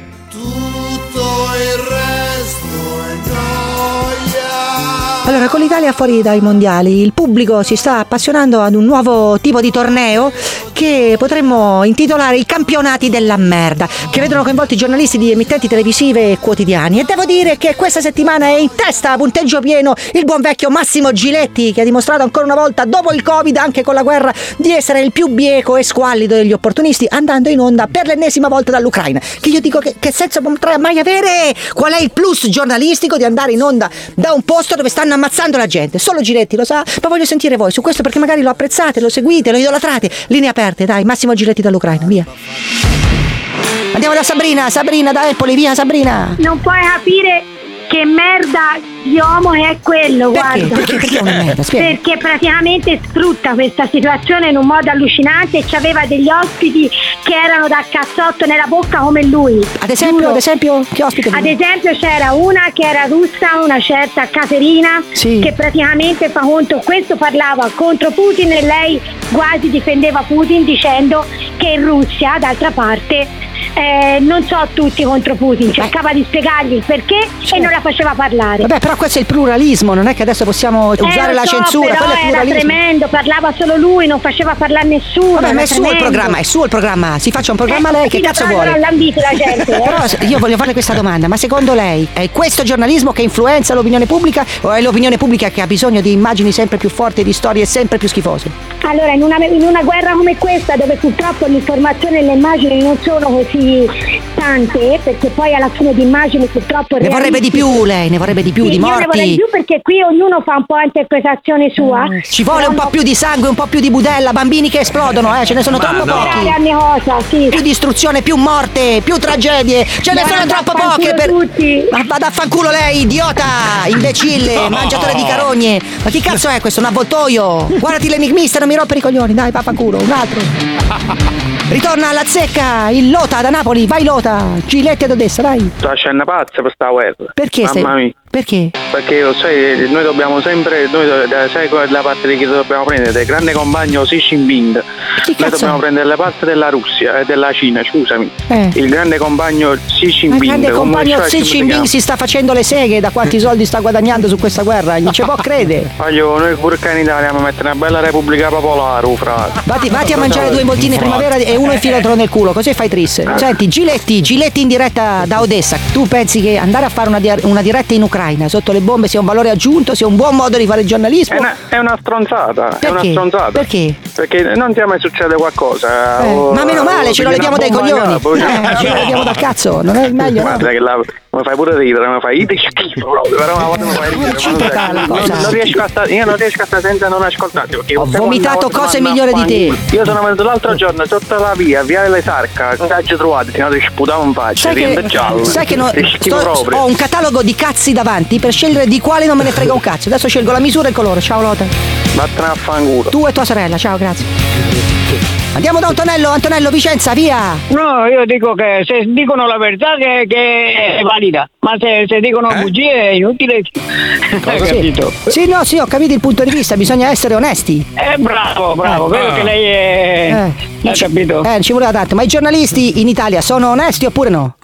Allora, con l'Italia fuori dai mondiali, il pubblico si sta appassionando ad un nuovo tipo di torneo che potremmo intitolare i campionati della merda, che vedono coinvolti giornalisti di emittenti televisive e quotidiani. E devo dire che questa settimana è in testa a punteggio pieno il buon vecchio Massimo Giletti, che ha dimostrato ancora una volta, dopo il Covid, anche con la guerra, di essere il più bieco e squallido degli opportunisti, andando in onda per l'ennesima volta dall'Ucraina. Che io dico che, che senso potrà mai avere? Qual è il plus giornalistico di andare in onda da un posto dove stanno ammazzando la gente? Solo Giletti lo sa, ma voglio sentire voi su questo perché magari lo apprezzate, lo seguite, lo idolatrate. Linee aperte, dai, Massimo Giletti dall'Ucraina, via. Andiamo da Sabrina, Sabrina da Empoli, via Sabrina. Non puoi capire che merda di uomo è quello, Perché? guarda. Perché, perché merda? Perché praticamente sfrutta questa situazione in un modo allucinante e aveva degli ospiti che erano da cazzotto nella bocca come lui. Ad esempio, ad esempio, che ospite? Ad esempio c'era una che era russa, una certa Caterina, Sì. che praticamente fa conto, questo parlava contro Putin e lei quasi difendeva Putin dicendo che in Russia, d'altra parte, eh, non so tutti contro Putin, cercava di spiegargli il perché e non la faceva parlare. Vabbè, però questo è il pluralismo, non è che adesso possiamo Eh, usare lo la so, censura, però è era tremendo, parlava solo lui, non faceva parlare nessuno. Vabbè, ma è era suo il tremendo. programma, è suo il programma. Si faccia un programma Eh, lei, che sì, cazzo vuole? non l'ambite la gente, eh. Però io voglio farle questa domanda, ma secondo lei è questo giornalismo che influenza l'opinione pubblica o è l'opinione pubblica che ha bisogno di immagini sempre più forti di storie sempre più schifose? Allora, in una, in una guerra come questa, dove purtroppo l'informazione e le immagini non sono così tante, perché poi alla fine di immagini purtroppo Ne vorrebbe di più lei, ne vorrebbe di più Sì, di Io ne vorrei di morti. più perché qui ognuno fa un po' interpretazione sua. Ci vuole un po' più di sangue, un po' più di budella, bambini che esplodono, eh, ce ne sono Ma troppo no. pochi. Cosa, sì. Più distruzione, più morte, più tragedie, ce ne Ma sono troppo poche per. tutti. Ma vada a fanculo lei, idiota, imbecille, No. mangiatore di carogne. Ma chi cazzo è questo? Un avvoltoio? Guardati l'enigmista, non mi rompere i coglioni, dai, pappaculo, un altro. Ritorna alla zecca, il Lota da Napoli, vai Lota, Giletti ad Odessa, vai. Sto facendo pazza per sta guerra. Perché Mamma stai- mia. Perché? Perché lo sai, noi dobbiamo sempre, noi sai qual è la parte di chi dobbiamo prendere? Del grande compagno Xi Jinping. Noi cazzo dobbiamo prendere la parte della Russia, eh, della Cina, scusami. Eh. Il grande compagno Xi Jinping. il grande compagno Xi Jinping si sta facendo le seghe da quanti soldi sta guadagnando su questa guerra, non ci può credere. Voglio, noi pure qua in Italia dobbiamo mettere una bella repubblica popolare, frate. Vatti, vatti a mangiare due involtini primavera e uno infilatelo nel culo, così fai trisse. Senti, Giletti, Giletti in diretta da Odessa. Tu pensi che andare a fare una, di- una diretta in Ucraina sotto le bombe sia un valore aggiunto, sia un buon modo di fare giornalismo? È una, è una stronzata, è una Perché? stronzata. Perché? Perché non ti mai succede qualcosa. Eh, o- ma meno male, ce lo o leviamo dai coglioni. Eh, ce lo leviamo dal cazzo, non è il meglio, no? Guarda che la, mi fai pure ridere, mi fai ide schifo proprio, però una volta mi fai ridere. non- non, non riesco a stare, io non riesco a stare senza non ascoltarti. Perché Ho vomitato cose mi migliori di te. Io sono venuto l'altro giorno sotto la via, via le Sarca, cazzo trovate, se no ti sputavo in faccia, che, giallo. sai che no- sto- proprio. ho un catalogo di cazzi davanti per scegliere di quale non me ne frega un cazzo. Adesso scelgo la misura e il colore. Ciao Lotta. Vattene a fanculo. Tu e tua sorella, ciao, grazie. Andiamo da Antonello, Antonello Vicenza, via! No, io dico che se dicono la verità che, che è valida, ma se, se dicono bugie è inutile. Hai capito? Sì. Sì, no, sì, ho capito il punto di vista, bisogna essere onesti. Eh, bravo, bravo, Eh. vedo che lei è... Eh, Hai capito? Eh, ci voleva tanto, ma i giornalisti in Italia sono onesti oppure no?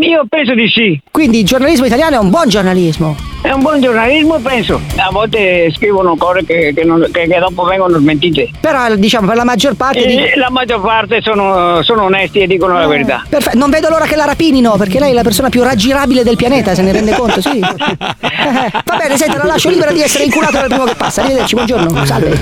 Io penso di sì. Quindi il giornalismo italiano è un buon giornalismo. È un buon giornalismo, penso. A volte scrivono cose che, che non- che- che dopo vengono smentite. Però, diciamo, per la maggior parte di... E la maggior parte sono, sono onesti e dicono la verità. Perfetto, non vedo l'ora che la rapinino perché lei è la persona più raggirabile del pianeta, se ne rende conto, sì. Eh, Va bene, senti, la lascio libera di essere inculato dal primo che passa. Arrivederci, buongiorno, salve.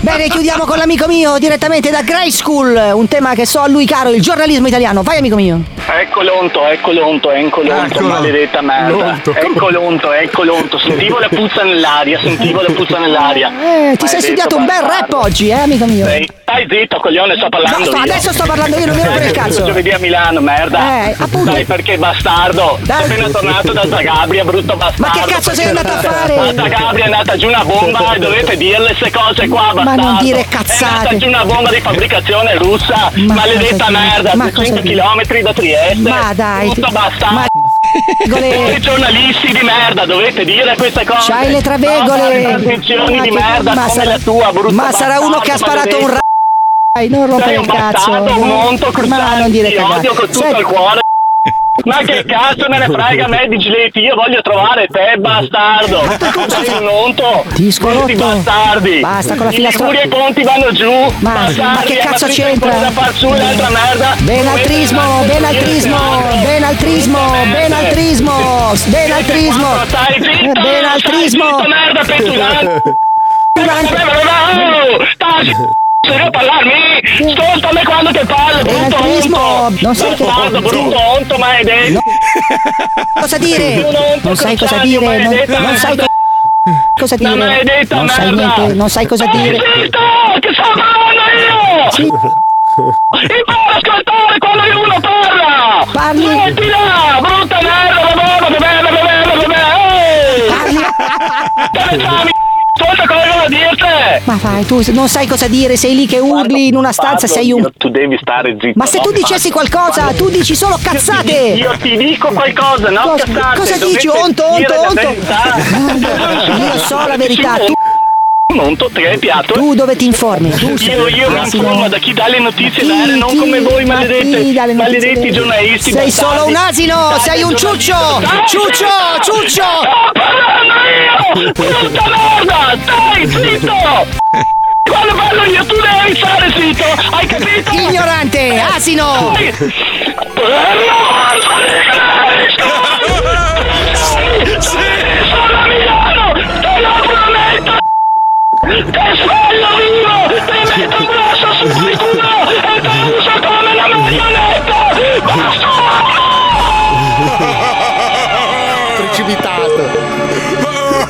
Bene, chiudiamo con l'amico mio direttamente da Grey School, un tema che so a lui caro, il giornalismo italiano. Vai amico mio. Ecco l'onto, ecco l'onto, ecco l'onto, Eccolo. maledetta merda. L'onto, come- Ecco l'onto, ecco l'onto. Sentivo la puzza nell'aria, sentivo la puzza nell'aria. Eh, ti sei studiato un bel rap oggi, eh, amico mio. Sei- Stai zitto, coglione, sto parlando No, io. adesso sto parlando io, non mi rompere il cazzo. Giovedì a Milano, merda. Eh, appunto. Dai, perché bastardo. Sei appena tornato da Zagabria, brutto bastardo. Ma che cazzo sei andato a fare? A Zagabria è andata giù una bomba e dovete dirle queste cose qua, Ma bastardo. non dire È andata cazzate. giù una bomba di fabbricazione russa, Ma maledetta merda, Ma 200 cosa dire? km da Trieste. Ma dai, Brutto ti- bastardo. ma- Voi giornalisti di merda, dovete dire queste cose. C'hai le travegole. Ma di merda ma sarà- la tua, Ma sarà uno che ha sparato un ra... Dai, non rompere il cazzo. bastardo, un monto Ma non dire ti odio con tutto cagate. il cuore. Ma che cazzo me ne frega a me di Giletti? Io voglio trovare te, bastardo! Sei un onto! Disco Questi bastardi! Basta con la filastrocca. I ponti vanno giù! Ma- bastardi, ma che cazzo c'entra? da far su l'altra merda! Benaltrismo, benaltrismo, benaltrismo, benaltrismo, benaltrismo, Stai zitto! benaltrismo. Merda, petulante! Oh, Stai se devo parlarmi! Ascoltami quando ti parlo, brutto onto! non sai che- Bastardo, brutto onto, maledetto! Cosa dire? Non sai cosa dire, non, non sai co- cosa dire. Non sai niente, non sai cosa dire. Zitto, che sto parlando io! Sì. Impara a ascoltare quando uno parla! Parli. Smettila, brutta merda, la bomba, che bella, che bella, che bella! Ehi! Ascolta cosa devo dirti! Ma vai, tu non sai cosa dire, sei lì che urli in una stanza, sei un... Tu devi stare zitto. Ma se tu dicessi qualcosa, tu dici solo cazzate! Io ti dico qualcosa, no? Cosa- cazzate, cosa dici? Onto, onto, onto. Io so la verità, tu, Te hai piatto? tu dove ti informi? Tu sei- Io, io mi sì, informo da chi dà le notizie Chi, vere, non chi, come voi ma maledette, maledetti giornalisti. Sei bastardi. solo un asino, sei un ciuccio! Ciuccio, ciuccio! Sto parlando io! Brutta merda! Stai zitto! Quando parlo io tu devi stare zitto, hai capito? Ignorante, asino! Dai. Te sveglio vivo! Ti metto un grosso sul culo e te uso come una marionetta! Precipitato.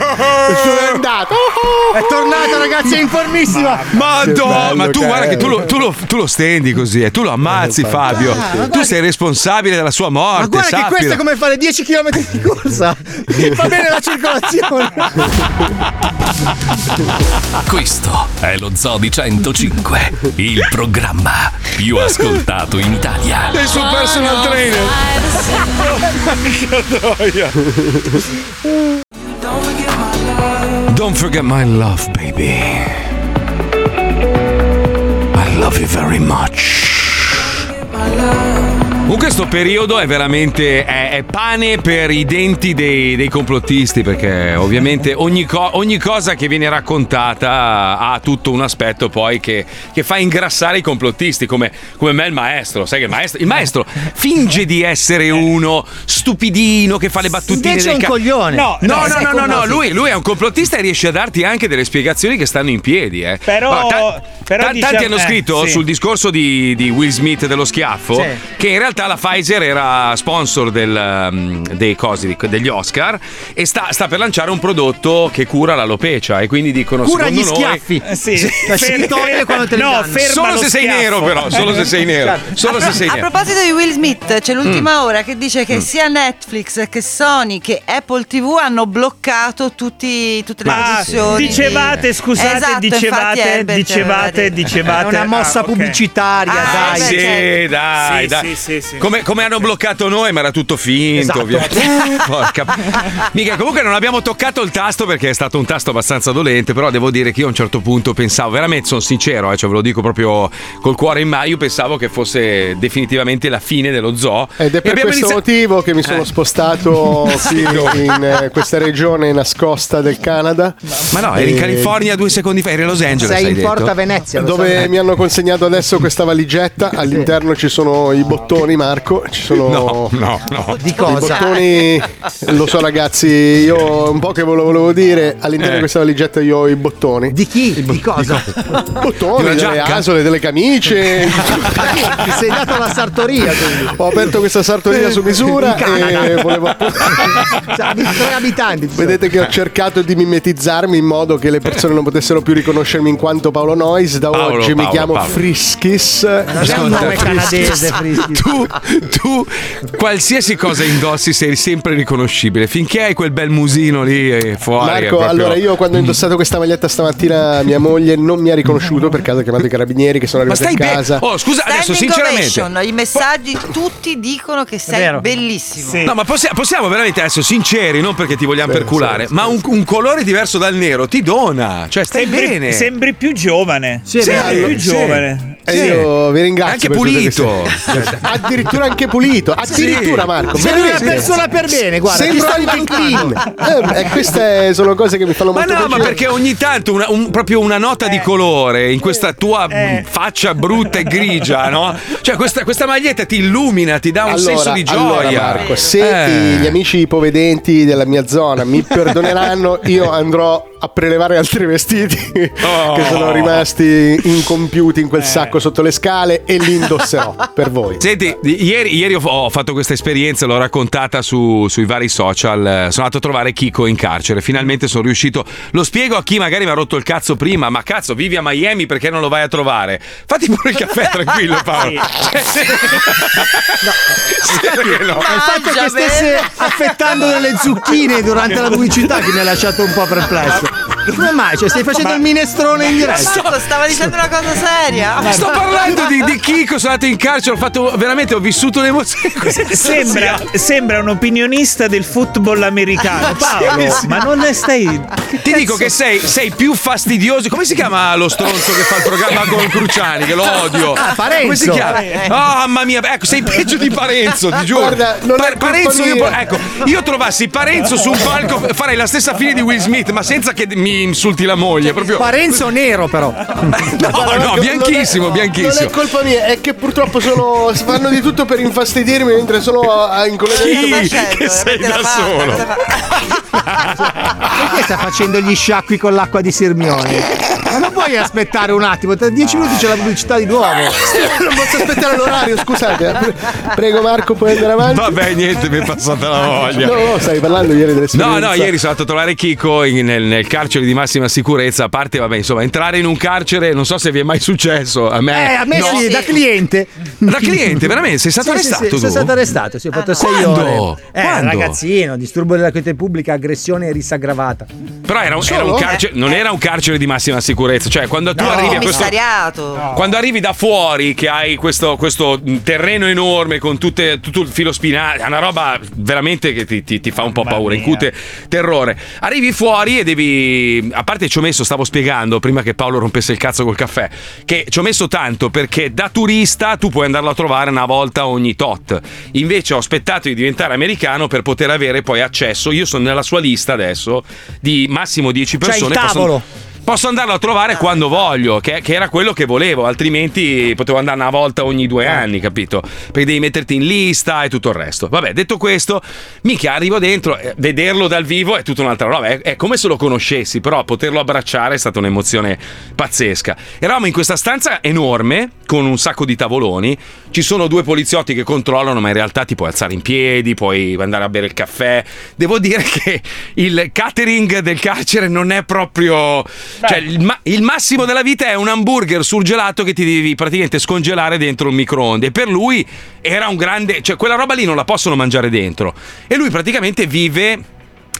N'è andato. È tornato, ragazzi, è in formissima. Madonna, ma tu che guarda è. che tu lo, tu lo- tu lo stendi così, eh, tu lo ammazzi Fabio. ma tu sei responsabile della sua morte. Ma guarda che sappilo. questo è come fare 10 km di corsa. Va bene la circolazione. Questo è lo Zodi 105, il programma più ascoltato in Italia. Il suo personal trainer. Don't forget my love, baby. I love you very much. Comunque sto periodo è veramente è, è pane per i denti dei, dei complottisti perché ovviamente ogni, co- ogni cosa che viene raccontata ha tutto un aspetto poi che, che fa ingrassare i complottisti come, come me il maestro. Sai che il maestro, il maestro finge di essere uno stupidino che fa le battutine Invece è del un ca- coglione. No, no, no, no, no, no, lui, lui è un complottista e riesce a darti anche delle spiegazioni che stanno in piedi. Eh. Però- Ma ta- però ta- diciamo- tanti hanno eh, scritto sì. sul discorso di, di Will Smith dello schiaffo Sì. che in realtà la Pfizer era sponsor del, um, dei cosi, degli Oscar e sta, sta per lanciare un prodotto che cura l'alopecia e quindi dicono Cura secondo gli noi- schiaffi. Eh, sì. Cioè, si toglie quando te no, ferma Solo lo se sei schiaffo. nero però, solo se sei nero. Solo se sei A nero. proposito di Will Smith, c'è l'ultima Mm. ora che dice che sia Netflix che Sony che Apple TV hanno bloccato tutti, tutte le Ma produzioni. dicevate, scusate, Esatto, dicevate, Herbert dicevate, dicevate. È una mossa Ah, ok. pubblicitaria, Ah, dai. Sì, certo. dai, Sì, dai. sì, sì, sì. Come, come hanno bloccato noi, ma era tutto finto. Esatto. ovviamente. Porca. Mica, comunque non abbiamo toccato il tasto perché è stato un tasto abbastanza dolente. Però devo dire che io a un certo punto pensavo, veramente sono sincero, eh, cioè ve lo dico proprio col cuore in mano. Io pensavo che fosse definitivamente la fine dello zoo. Ed è E per questo iniziato- motivo che mi sono Eh. spostato qui in eh, questa regione nascosta del Canada. Ma no, eri in California due secondi fa, eri a Los Angeles. Sei in detto. Porta Venezia. lo Dove sai. mi hanno consegnato adesso questa valigetta, all'interno ci sono i bottoni, Marco. Ci sono No, no, no. Di i cosa? bottoni. Lo so, ragazzi, io un po' che ve lo volevo dire. All'interno Eh. di questa valigetta io ho i bottoni. Di chi? Di cosa? bottoni, Di delle asole, delle camicie. Ti sei dato alla sartoria. quindi. ho aperto questa sartoria su misura e volevo appunto. Di tre abitanti. Vedete che ho cercato di mimetizzarmi in modo che le persone non potessero più riconoscermi in quanto Paolo Noyes. Da Paolo, oggi mi Paolo, chiamo Paolo. Friskis. Non è un nome canadese, Frischi. Tu, tu, qualsiasi cosa indossi, sei sempre riconoscibile. Finché hai quel bel musino lì eh, fuori. Marco, proprio- allora io quando ho indossato questa maglietta stamattina mia moglie non mi ha riconosciuto per caso ha chiamato i carabinieri che sono Ma arrivati stai a bene? casa. Oh, scusa, adesso Standing sinceramente. ovation, i messaggi tutti dicono che sei vero. bellissimo. No, ma possi- possiamo veramente essere sinceri, non perché ti vogliamo Sì, perculare, sì, ma un, un colore diverso dal nero ti dona. Cioè, stai Sembri, bene. sembri più giovane. Sì, sembri più sì. giovane. E io vi ringrazio. Anche pulito. Addirittura anche pulito. Addirittura Marco. Sei una persona per bene, guarda. ti Sembra anche clean. Eh, e queste sono cose che mi fanno Ma molto no, ma piacere. perché ogni tanto una, un- proprio una nota di colore in questa tua Eh. faccia brutta e grigia, no? Cioè, questa, questa maglietta ti illumina, ti dà un allora, senso di allora, gioia. Marco, se Eh. gli amici ipovedenti della mia zona mi perdoneranno, io andrò a prelevare altri vestiti Oh. che sono rimasti incompiuti in quel sacco sotto le scale e li indosserò per voi. Senti, ieri, ieri ho, fatto questa esperienza, l'ho raccontata su- sui vari social. eh, Sono andato a trovare Kiko in carcere. Finalmente sono riuscito. Lo spiego a chi magari mi ha rotto il cazzo prima. Ma cazzo, vivi a Miami perché non lo vai a trovare? Fatti pure il caffè, tranquillo, Paolo. Cioè, Perché no? Il fatto che stesse bene. affettando delle zucchine durante la pubblicità che mi ha lasciato un po' perplesso. Come mai? Cioè, stai facendo il minestrone in diretta? Marco stava dicendo una cosa seria. Sto parlando di, di Kiko, sono andato in carcere, ho fatto veramente, ho vissuto l'emozione. Sembra, sembra un opinionista del football americano. Paolo, Sì, sì. ma non ne stai. Ti dico che sei, sei più fastidioso. Come si chiama lo stronzo che fa il programma con Cruciani? Che lo odio. Ah, Parenzo. Come si chiama? Oh, mamma mia, ecco, sei peggio di Parenzo, ti giuro. Guarda, non è colpa Parenzo, io, ecco, io trovassi Parenzo su un palco, farei la stessa fine di Will Smith, ma senza che mi insulti la moglie. Proprio. Parenzo nero, però. No, no, è- bianchissimo, Non bianchissimo. è colpa mia, è che purtroppo sono, fanno di tutto per infastidirmi mentre sono a- in collegamento. Chi? Facendo, Che sei da solo. Perché sta facendo gli sciacqui con l'acqua di Sirmione? Ma non puoi aspettare un attimo, tra dieci minuti c'è la pubblicità di nuovo. Non posso aspettare l'orario, scusate. Pre- Prego Marco, puoi andare avanti? Vabbè, niente, mi è passata la voglia. No, no, stai parlando ieri No, dell'esperienza. no, ieri sono andato a trovare Kiko in- nel, nel carcere di massima sicurezza. A parte, vabbè, insomma, entrare in un carcere, non so se vi è mai successo. A me, Eh, a me no. sì, da cliente. Da cliente, veramente? Sei stato Sì, sì, arrestato sì, tu? Sono stato arrestato, sì, ho fatto sei Quando? ore. Eh, Quando? ragazzino, disturbo della quiete pubblica, aggressione e rissa aggravata. Però era, un- era un carcere, non era un carcere di massima sicurezza. Cioè, quando tu No, arrivi a questo. commissariato. Quando arrivi da fuori, che hai questo, questo terreno enorme con tutte- tutto il filo spinato, è una roba veramente che ti, ti- ti fa un po' paura, incute terrore. Arrivi fuori e devi. A parte ci ho messo, stavo spiegando prima che Paolo rompesse il cazzo col caffè, che ci ho messo tanto perché da turista tu puoi andarlo a trovare una volta ogni tot. Invece ho aspettato di diventare americano per poter avere poi accesso. Io sono nella sua lista adesso di massimo 10 C'è il persone. tavolo. Posso, posso andarlo a trovare quando voglio, che, che era quello che volevo, altrimenti potevo andare una volta ogni due anni, capito? Perché devi metterti in lista e tutto il resto. Vabbè, detto questo, mica arrivo dentro, eh, vederlo dal vivo è tutta un'altra roba. È, è come se lo conoscessi, però poterlo abbracciare è stata un'emozione pazzesca. Eravamo in questa stanza enorme con un sacco di tavoloni. Ci sono due poliziotti che controllano, ma in realtà ti puoi alzare in piedi, puoi andare a bere il caffè. Devo dire che il catering del carcere non è proprio. Cioè, il, ma- il massimo della vita è un hamburger surgelato che ti devi praticamente scongelare dentro un microonde. E per lui era un grande. Cioè, quella roba lì non la possono mangiare dentro. E lui praticamente vive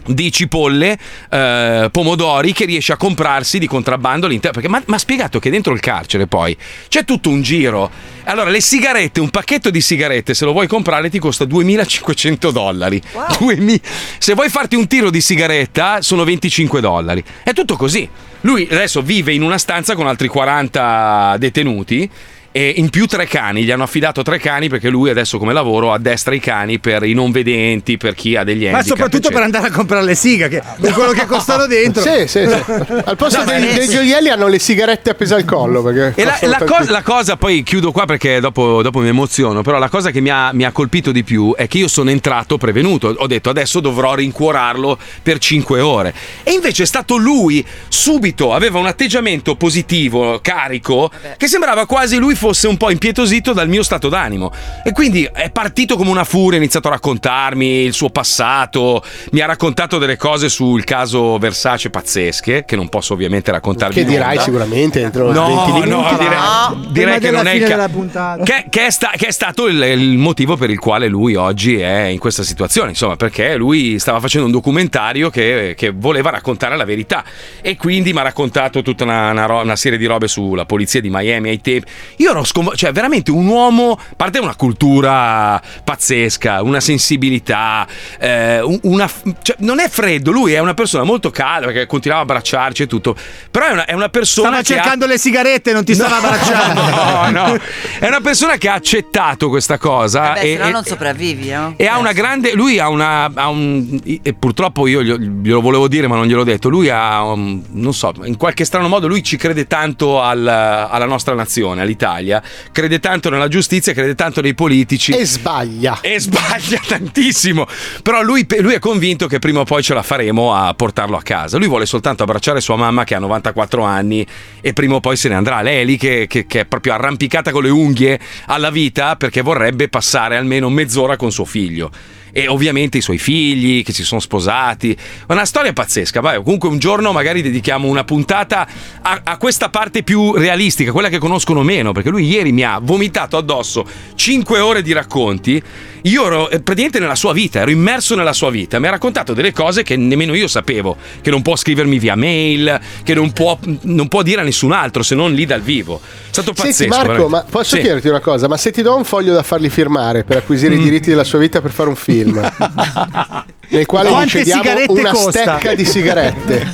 di cipolle, eh, pomodori che riesce a comprarsi di contrabbando all'interno. Perché mi ha spiegato che dentro il carcere poi c'è tutto un giro. Allora, le sigarette, un pacchetto di sigarette, se lo vuoi comprare, ti costa 2500 dollari. Duemi- Se vuoi farti un tiro di sigaretta, sono 25 dollari. È tutto così. Lui adesso vive in una stanza con altri 40 detenuti. E in più tre cani, gli hanno affidato tre cani perché lui adesso come lavoro addestra i cani per i non vedenti, per chi ha degli Ma handicap. soprattutto per eccetera. andare a comprare le siga, che con quello che costano dentro. Sì, sì, sì. Al posto No, ma dei, dei gioielli hanno le sigarette appese al collo. Perché E la, la cosa, la cosa, poi chiudo qua perché dopo, dopo mi emoziono, però la cosa che mi ha, mi ha colpito di più è che io sono entrato prevenuto, ho detto adesso dovrò rincuorarlo per 5 ore. E invece è stato lui, subito, aveva un atteggiamento positivo, carico, che sembrava quasi lui fosse un po' impietosito dal mio stato d'animo. E quindi è partito come una furia, ha iniziato a raccontarmi il suo passato, mi ha raccontato delle cose sul caso Versace pazzesche, che non posso ovviamente raccontarvi. Che dirai onda. sicuramente entro No, 20 minuti. no, direi, direi che della non è il ca- che, che è sta- che è stato il, il motivo per il quale lui oggi è in questa situazione, insomma, perché lui stava facendo un documentario che, che voleva raccontare la verità e quindi mi ha raccontato tutta una, una ro- una serie di robe sulla polizia di Miami ai tempi. Io ero sconvolto, cioè veramente un uomo, a parte una cultura pazzesca, una sensibilità, eh, un- una, cioè, non è freddo, lui è una persona molto calda perché continuava a abbracciarci e tutto, però è una, è una persona Stava che ha- cercando le sigarette, non ti stava abbracciando. No, no. È una persona che ha accettato questa cosa. Beh, e, se no e- non sopravvivi, no? e ha una grande. Lui ha una. ha un, e purtroppo io glielo, glielo volevo dire, ma non gliel'ho detto. Lui ha. un- non so, in qualche strano modo, lui ci crede tanto al- alla nostra nazione, all'Italia. Crede tanto nella giustizia, crede tanto nei politici. E sbaglia. E sbaglia tantissimo. Però lui, lui è convinto che prima o poi ce la faremo a portarlo a casa. Lui vuole soltanto abbracciare sua mamma che ha 94 anni e prima o poi se ne andrà. Lei è lì che, che- che è proprio arrampicata con le unghie alla vita perché vorrebbe passare almeno mezz'ora con suo figlio. E ovviamente i suoi figli che si sono sposati. Una storia pazzesca. Vai, comunque un giorno magari dedichiamo una puntata a, a questa parte più realistica, quella che conoscono meno, perché lui ieri mi ha vomitato addosso 5 ore di racconti. Io ero eh, praticamente nella sua vita, ero immerso nella sua vita. Mi ha raccontato delle cose che nemmeno io sapevo, che non può scrivermi via mail, che non può, non può dire a nessun altro se non lì dal vivo. È stato pazzesco. Senti Marco, veramente. ma posso Sì. chiederti una cosa? Ma se ti do un foglio da fargli firmare per acquisire Mm. i diritti della sua vita per fare un film, nel quale gli Quante cediamo sigarette una costa? stecca di sigarette,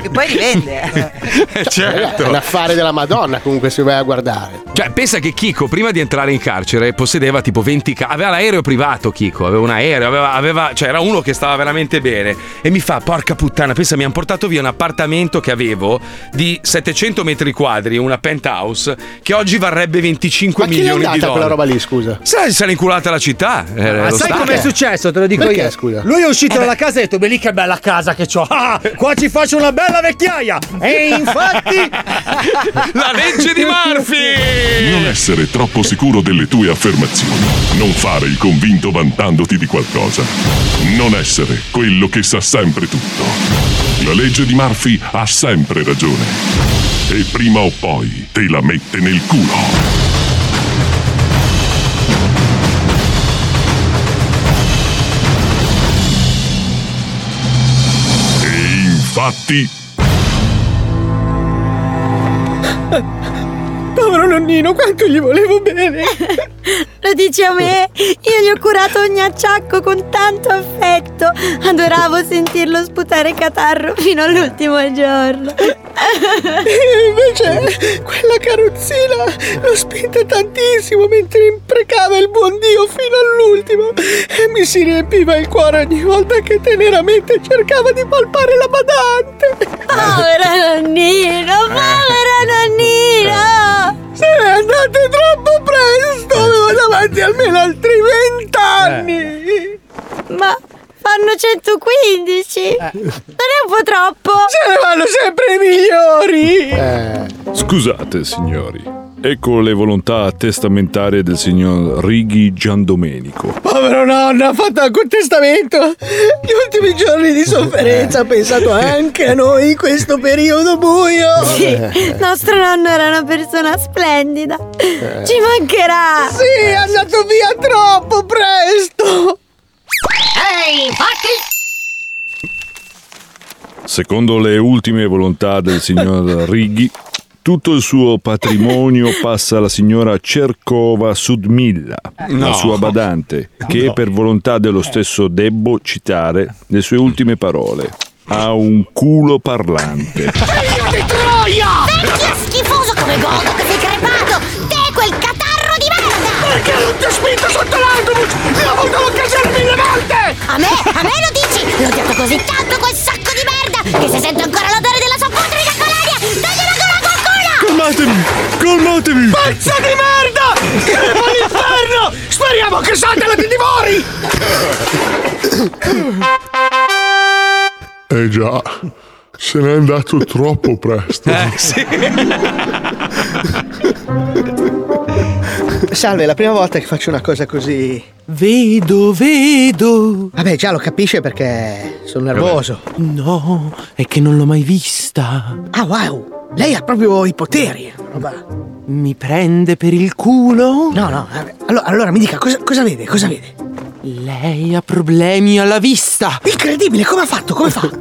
Che poi rivende. certo. è un affare della Madonna comunque se vai a guardare. Cioè, pensa che Chico, prima di entrare in carcere, possedeva tipo 20 ca- Aveva l'aereo privato, Chico. Aveva un aereo, aveva, aveva- cioè, era uno che stava veramente bene. E mi fa, porca puttana, pensa, mi hanno portato via un appartamento che avevo di 700 metri quadri, una penthouse, che oggi varrebbe 25 Ma chi è milioni di andata dollari. quella roba lì, scusa? Se se l'è inculata la città. eh, sai com'è successo? Te lo dico Perché, io. scusa? Lui è uscito Eh dalla casa e ha detto: Beh, lì che bella casa che ho. Ah, qua ci faccio una bella vecchiaia. E infatti. La legge di Murphy! Non essere troppo sicuro delle tue affermazioni. Non fare il convinto vantandoti di qualcosa. Non essere quello che sa sempre tutto. La legge di Murphy ha sempre ragione. E prima o poi te la mette nel culo. Bate! Povero nonnino, quanto gli volevo bene! Lo dici a me? Io gli ho curato ogni acciacco con tanto affetto. Adoravo sentirlo sputare catarro fino all'ultimo giorno. E invece quella carrozzina l'ho spinta tantissimo mentre imprecava il buon Dio fino all'ultimo e mi si riempiva il cuore ogni volta che teneramente cercava di palpare la badante. Povero nonnino, povero nonnino! Se n'è andato troppo presto, avevo davanti almeno altri vent'anni. Ma fanno 115? Non è un po' troppo? Se ne vanno sempre i migliori. Scusate, signori. Ecco le volontà testamentarie del signor Righi Giandomenico. Povero nonno, ha fatto un testamento. Gli ultimi giorni di sofferenza ha pensato anche a noi in questo periodo buio. Sì, nostro nonno era una persona splendida. Ci mancherà! Sì, è andato via troppo presto. Ehi, infatti! Secondo le ultime volontà del signor Righi, tutto il suo patrimonio passa alla signora Cercova Sudmilla, No. la sua badante, che per volontà dello stesso debbo citare le sue ultime parole. Ha un culo parlante. Figlio di troia! Vecchio schifoso come godo che sei crepato! Te quel catarro di merda! Perché non ti ho spinto sotto l'autobus? Ho avuto l'occasione mille volte! A me, a me lo dici? L'ho odiato così tanto quel sacco di merda che se sento ancora l'odore qualcuno! Calmatevi! Calmatevi! Pezzo di merda! Crema all'inferno! Speriamo che Satana ti divori! Eh già, se n'è andato troppo presto. Eh, sì. Salve, è la prima volta che faccio una cosa così. Vedo, vedo. Vabbè, già lo capisce perché sono nervoso. No, è che non l'ho mai vista. Ah, wow! Lei ha proprio i poteri. Roba. Mi prende per il culo? No, no. Allora, allora mi dica, cosa, cosa vede? Cosa vede? Lei ha problemi alla vista. Incredibile, come ha fatto? Come fa?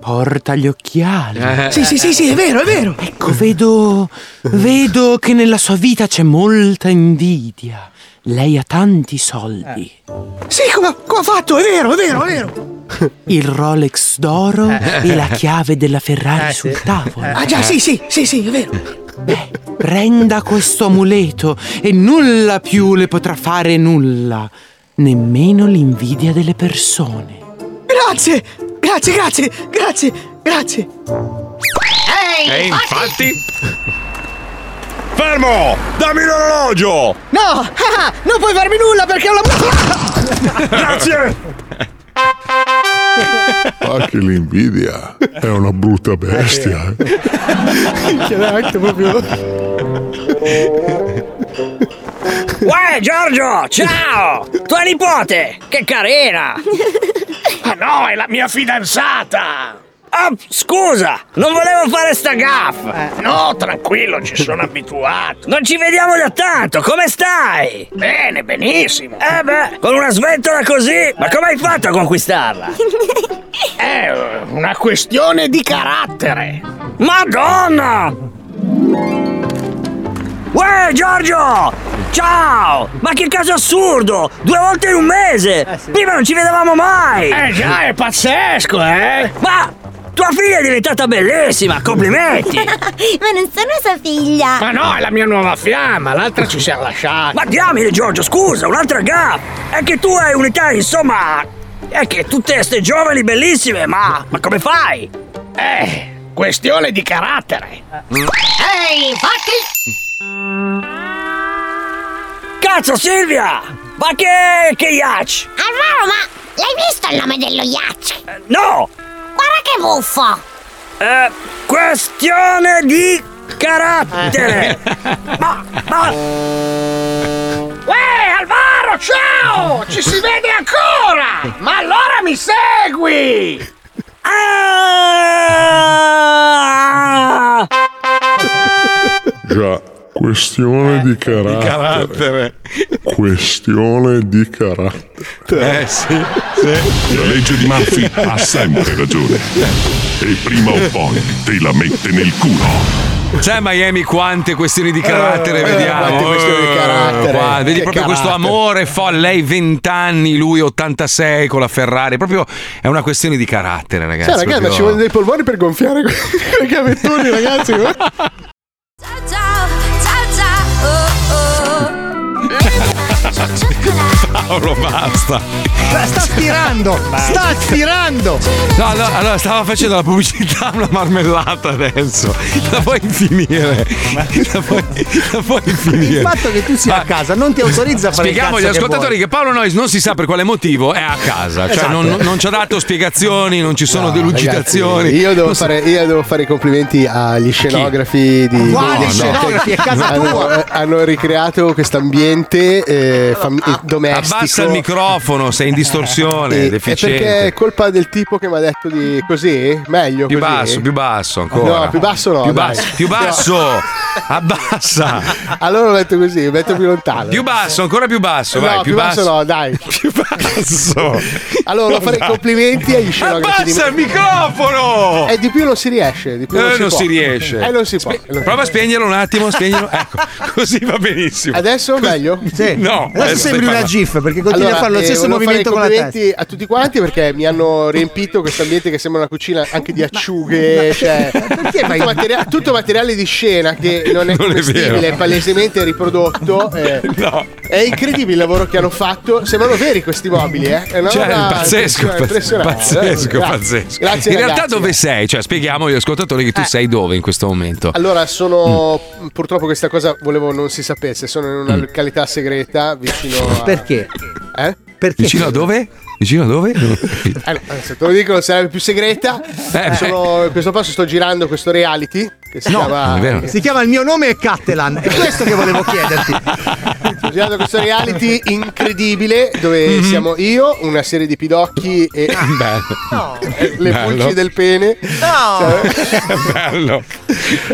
Porta gli occhiali. Sì, sì, sì, sì, è vero, è vero. Ecco, vedo. Vedo che nella sua vita c'è molta invidia. Lei ha tanti soldi. Sì, come, come ha fatto? È vero, è vero, è vero. Il Rolex d'oro e la chiave della Ferrari Eh, sul sì. tavolo. Ah, già, sì, sì, sì, sì, è vero. Prenda questo amuleto e nulla più le potrà fare nulla. Nemmeno l'invidia delle persone. Grazie, grazie, grazie, grazie, grazie. Ehi, E infatti. Fermo! Dammi l'orologio! No, ah, non puoi farmi nulla perché ho la... Grazie! Ah, che l'invidia è una brutta bestia. eh. Che neanche proprio... Uè, Giorgio, ciao! Tua nipote, che carina! Ah no, è la mia fidanzata! Ah, scusa, non volevo fare sta gaffa! No, tranquillo, ci sono abituato. Non ci vediamo da tanto, come stai? Bene, benissimo. Eh beh, con una sventola così, ma come hai fatto a conquistarla? È una questione di carattere. Madonna! Uè, Giorgio! Ciao! Ma che caso assurdo! Due volte in un mese! Prima non ci vedevamo mai! Eh già, è pazzesco, eh! Ma tua figlia è diventata bellissima! Complimenti! Ma non sono sua figlia. Ma no, è la mia nuova fiamma, l'altra ci siamo lasciati. Ma diamine, Giorgio, scusa, un'altra gaffa! È che tu hai un'età, insomma. È che tutte ste giovani bellissime, ma. Ma come fai? Eh, questione di carattere. Ehi, infatti! Cazzo, Silvia! Ma che. che yacht? Alvaro, ma l'hai visto il nome dello yacht? No! Guarda che buffo! Eh, questione di carattere! ma. ma. Uè, Alvaro, ciao! Ci si vede ancora! Ma allora mi segui! Ah! Già, questione di carattere. carattere. Questione di carattere. Eh sì, La legge di Murphy ha sempre ragione. E prima o poi te la mette nel culo. Sai a Miami quante questioni di carattere Eh, vediamo? quante questioni di Eh, carattere. qua- vedi Che proprio questo carattere. amore folle, lei 20 anni, lui 86 con la Ferrari, proprio è una questione di carattere, ragazzi. Cioè, ragazzi, ma proprio- ci vogliono dei polmoni per gonfiare quei gavettoni, ragazzi. Oh. Paolo, basta. Sta stirando, sta stirando. No, no, allora stava facendo la pubblicità una marmellata adesso. La puoi finire. La puoi, la puoi Il finire. fatto che tu sia a casa non ti autorizza a fare il Spieghiamo agli che ascoltatori vuoi. che, Paolo Noyes non si sa per quale motivo è a casa, cioè Esatto. non, non ci ha dato spiegazioni, non ci sono delucidazioni. Ragazzi, io, devo fare, io devo fare i complimenti agli scenografi di Quali di- scenografi? È casa hanno, tua. hanno ricreato questo ambiente eh, fam- eh, domestico. Abbassa il microfono, sei in distorsione, Eh, è perché è colpa del tipo che mi ha detto di così? Meglio Più così? basso, più basso ancora. No, più basso no, Più dai. basso, più basso. Abbassa. Allora lo metto così, metto più lontano. Più basso, ancora più basso, no, vai, più basso, no, dai. Più basso. Allora, fare i complimenti agli scenografi. Abbassa il microfono! E di più non si riesce. Di più Eh, non, si, non può. si riesce. Eh, non si può. Prova a spegnerlo un attimo, spegnilo. Ecco, così va benissimo. Adesso meglio? Sì. No, Adesso sembri una GIF perché continui a fare lo eh, stesso movimento con la testa. complimenti a tutti quanti perché mi hanno riempito questo ambiente che sembra una cucina anche di acciughe, cioè tutto, vai- materia- tutto materiale di scena che non è Non è è palesemente riprodotto. eh. No. È incredibile il lavoro che hanno fatto. Sembrano veri questi mobili, eh? È una Cioè, roba pazzesco, impressionante, impressionante. pazzesco, Grazie. pazzesco. Grazie, In realtà ragazzi. dove sei? Cioè, spieghiamo agli ascoltatori che tu sei dove in questo momento. Allora, sono Mm. purtroppo questa cosa volevo non si sapesse. Sono in una località segreta vicino a. Perché? Eh? Perché? Vicino a dove? Vicino a dove? Eh, no, se te lo dico sarebbe più segreta. Eh, Sono, in questo passo sto girando questo reality che si No, chiama. Si chiama Il mio nome è Cattelan. È questo che volevo chiederti. Sto girando questo reality incredibile dove Mhm. siamo io, una serie di pidocchi e Bello. e le Bello. pulci del pene. Bello.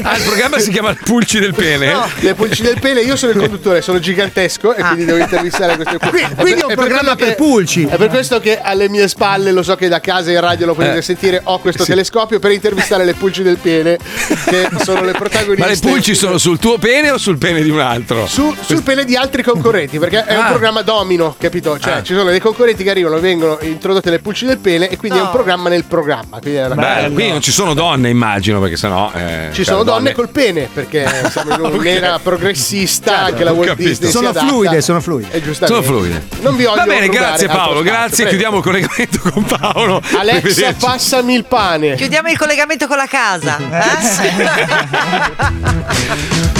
Ah, il programma si chiama Pulci del pene? Le pulci del pene, io sono il conduttore, sono gigantesco e quindi devo intervistare queste pulci. Qui- quindi è un per programma quello per pulci. È per questo che alle mie spalle, lo so che da casa in radio lo potete Eh. sentire, ho questo telescopio per intervistare le pulci del pene, che sono le protagoniste. Ma le pulci sono sul tuo pene o sul pene di un altro? Su- sul pene di altri concorrenti, perché è un Ah. programma domino, capito? Cioè, Ah. ci sono dei concorrenti che arrivano, vengono introdotte le pulci del pene e quindi è un programma nel programma. Quindi è una cosa- Bello, quindi non ci sono donne, immagino, perché sennò. eh, Ci cioè, sono donne col pene, perché siamo in un'era progressista, anche la ho Walt capito. Disney. Sono fluide, sono fluide. E giustamente. Sono fluide. Non vi voglio Va bene, grazie Paolo, grazie. prego. Chiudiamo il collegamento con Paolo. Alexa, passami il pane. Chiudiamo il collegamento con la casa. eh?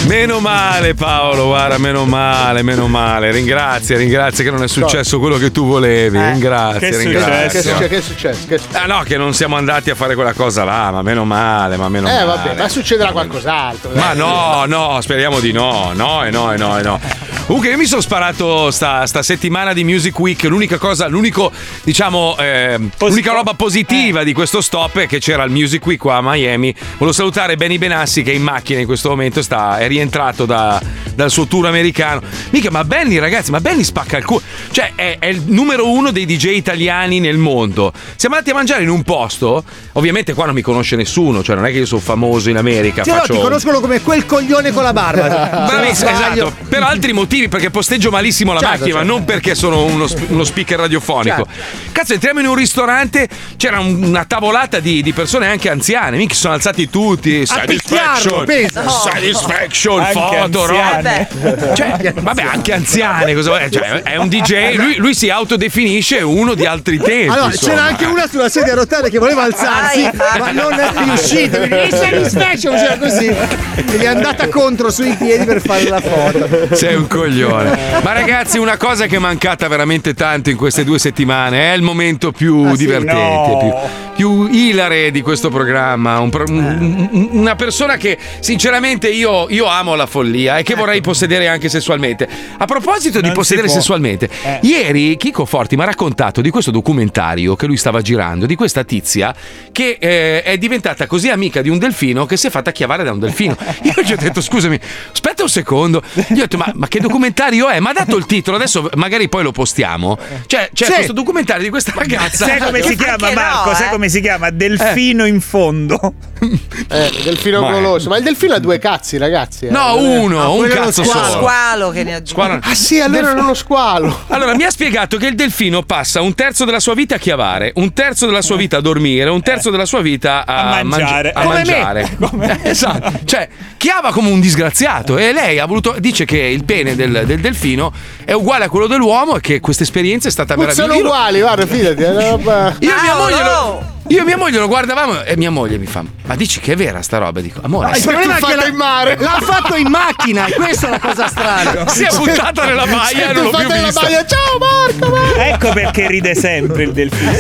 Meno male Paolo, guarda, meno male, meno male. Ringrazia, ringrazia che non è successo quello che tu volevi. Ringrazia, Che è successo? ringrazia. Che è successo? Che è successo? Che è successo? Ah no, che non siamo andati a fare quella cosa là, ma meno male, ma meno male. Eh vabbè, ma succederà qualcos'altro. Ma dai. no, no, speriamo di no. No, e no, e no, e no. Comunque, io mi sono sparato sta, sta settimana di Music Week. L'unica cosa, l'unico, diciamo, ehm, l'unica roba positiva di questo stop è che c'era il Music Week qua a Miami. Volevo salutare Benny Benassi che è in macchina in questo momento, sta, è rientrato da- dal suo tour americano. Mica, ma Benny, ragazzi, ma Benny spacca il culo. Cioè, è, è il numero uno dei DJ italiani nel mondo. Siamo andati a mangiare in un posto. Ovviamente qua non mi conosce nessuno, cioè non è che io sono famoso in America. Sì, no, faccio... ti conoscono come quel coglione con la barba. Bravissimo, esatto, per altri motivi, perché posteggio malissimo la Certo, macchina, certo. non perché sono uno, uno speaker radiofonico. Cazzo, entriamo in un ristorante, c'era un- una tavolata di, di persone anche anziane, mica sono alzati tutti. picchiarlo, Satisfaction, pensa. No. satisfaction, Anche foto, roba. Cioè, vabbè, anche anziane, cosa? Cioè, è un DJ, lui, lui si autodefinisce uno di altri tempi. Allora, insomma. c'era anche una sulla sedia a rotelle che voleva alzarsi, Vai. ma non è riuscita. Il satisfaction c'era così. E gli è andata contro sui piedi per fare la foto. Sei un coglione. Ma ragazzi, una cosa che è mancata veramente tanto in queste due settimane è il momento più Ah, sì? divertente, No. più, più ilare di questo programma. Un pro- un- un- una persona che sinceramente io, io amo la follia e che vorrei possedere anche sessualmente. A proposito di Non si possedere sessualmente, Eh. ieri Chico Forti mi ha raccontato di questo documentario che lui stava girando, di questa tizia che eh, è diventata così amica di un delfino che si è fatta chiavare da un delfino. Io gli ho detto, scusami, aspetta un secondo. Gli ho detto, ma, ma che documentario è? Ma ha dato il titolo, adesso magari poi lo postiamo. Cioè, c'è Sì. questo documentario di questa ragazza. Sai come si chiama Anche no, Marco? Sai eh. come come si chiama? Delfino in fondo. Eh, delfino Ma- goloso. Ma il delfino ha due cazzi, ragazzi. eh. No, uno, Ah, un cazzo squalo. solo. Squalo che ne aggiunge. Squalo- Ah sì, allora Delf- era uno squalo. Allora, mi ha spiegato che il delfino passa un terzo della sua vita a chiavare, un terzo della sua vita a dormire, un terzo della sua vita a, A mangiare. mangi- a Come me. mangiare. Eh, esatto. Cioè, chiava come un disgraziato e lei ha voluto dice che il pene del, del delfino è uguale a quello dell'uomo e che questa esperienza è stata Sono meravigliosa. uguali, guarda, fidati. è una roba- Io e mia moglie lo, io e mia moglie lo guardavamo e mia moglie mi fa: Ma dici che è vera sta roba? Dico, amore, No, il sì." problema è che l'ha, in mare. l'ha fatto in macchina, e questa è la cosa strana. Si è buttata nella baia e non l'ho più vista. Ciao Marco! Marco! Ecco perché ride sempre il delfino.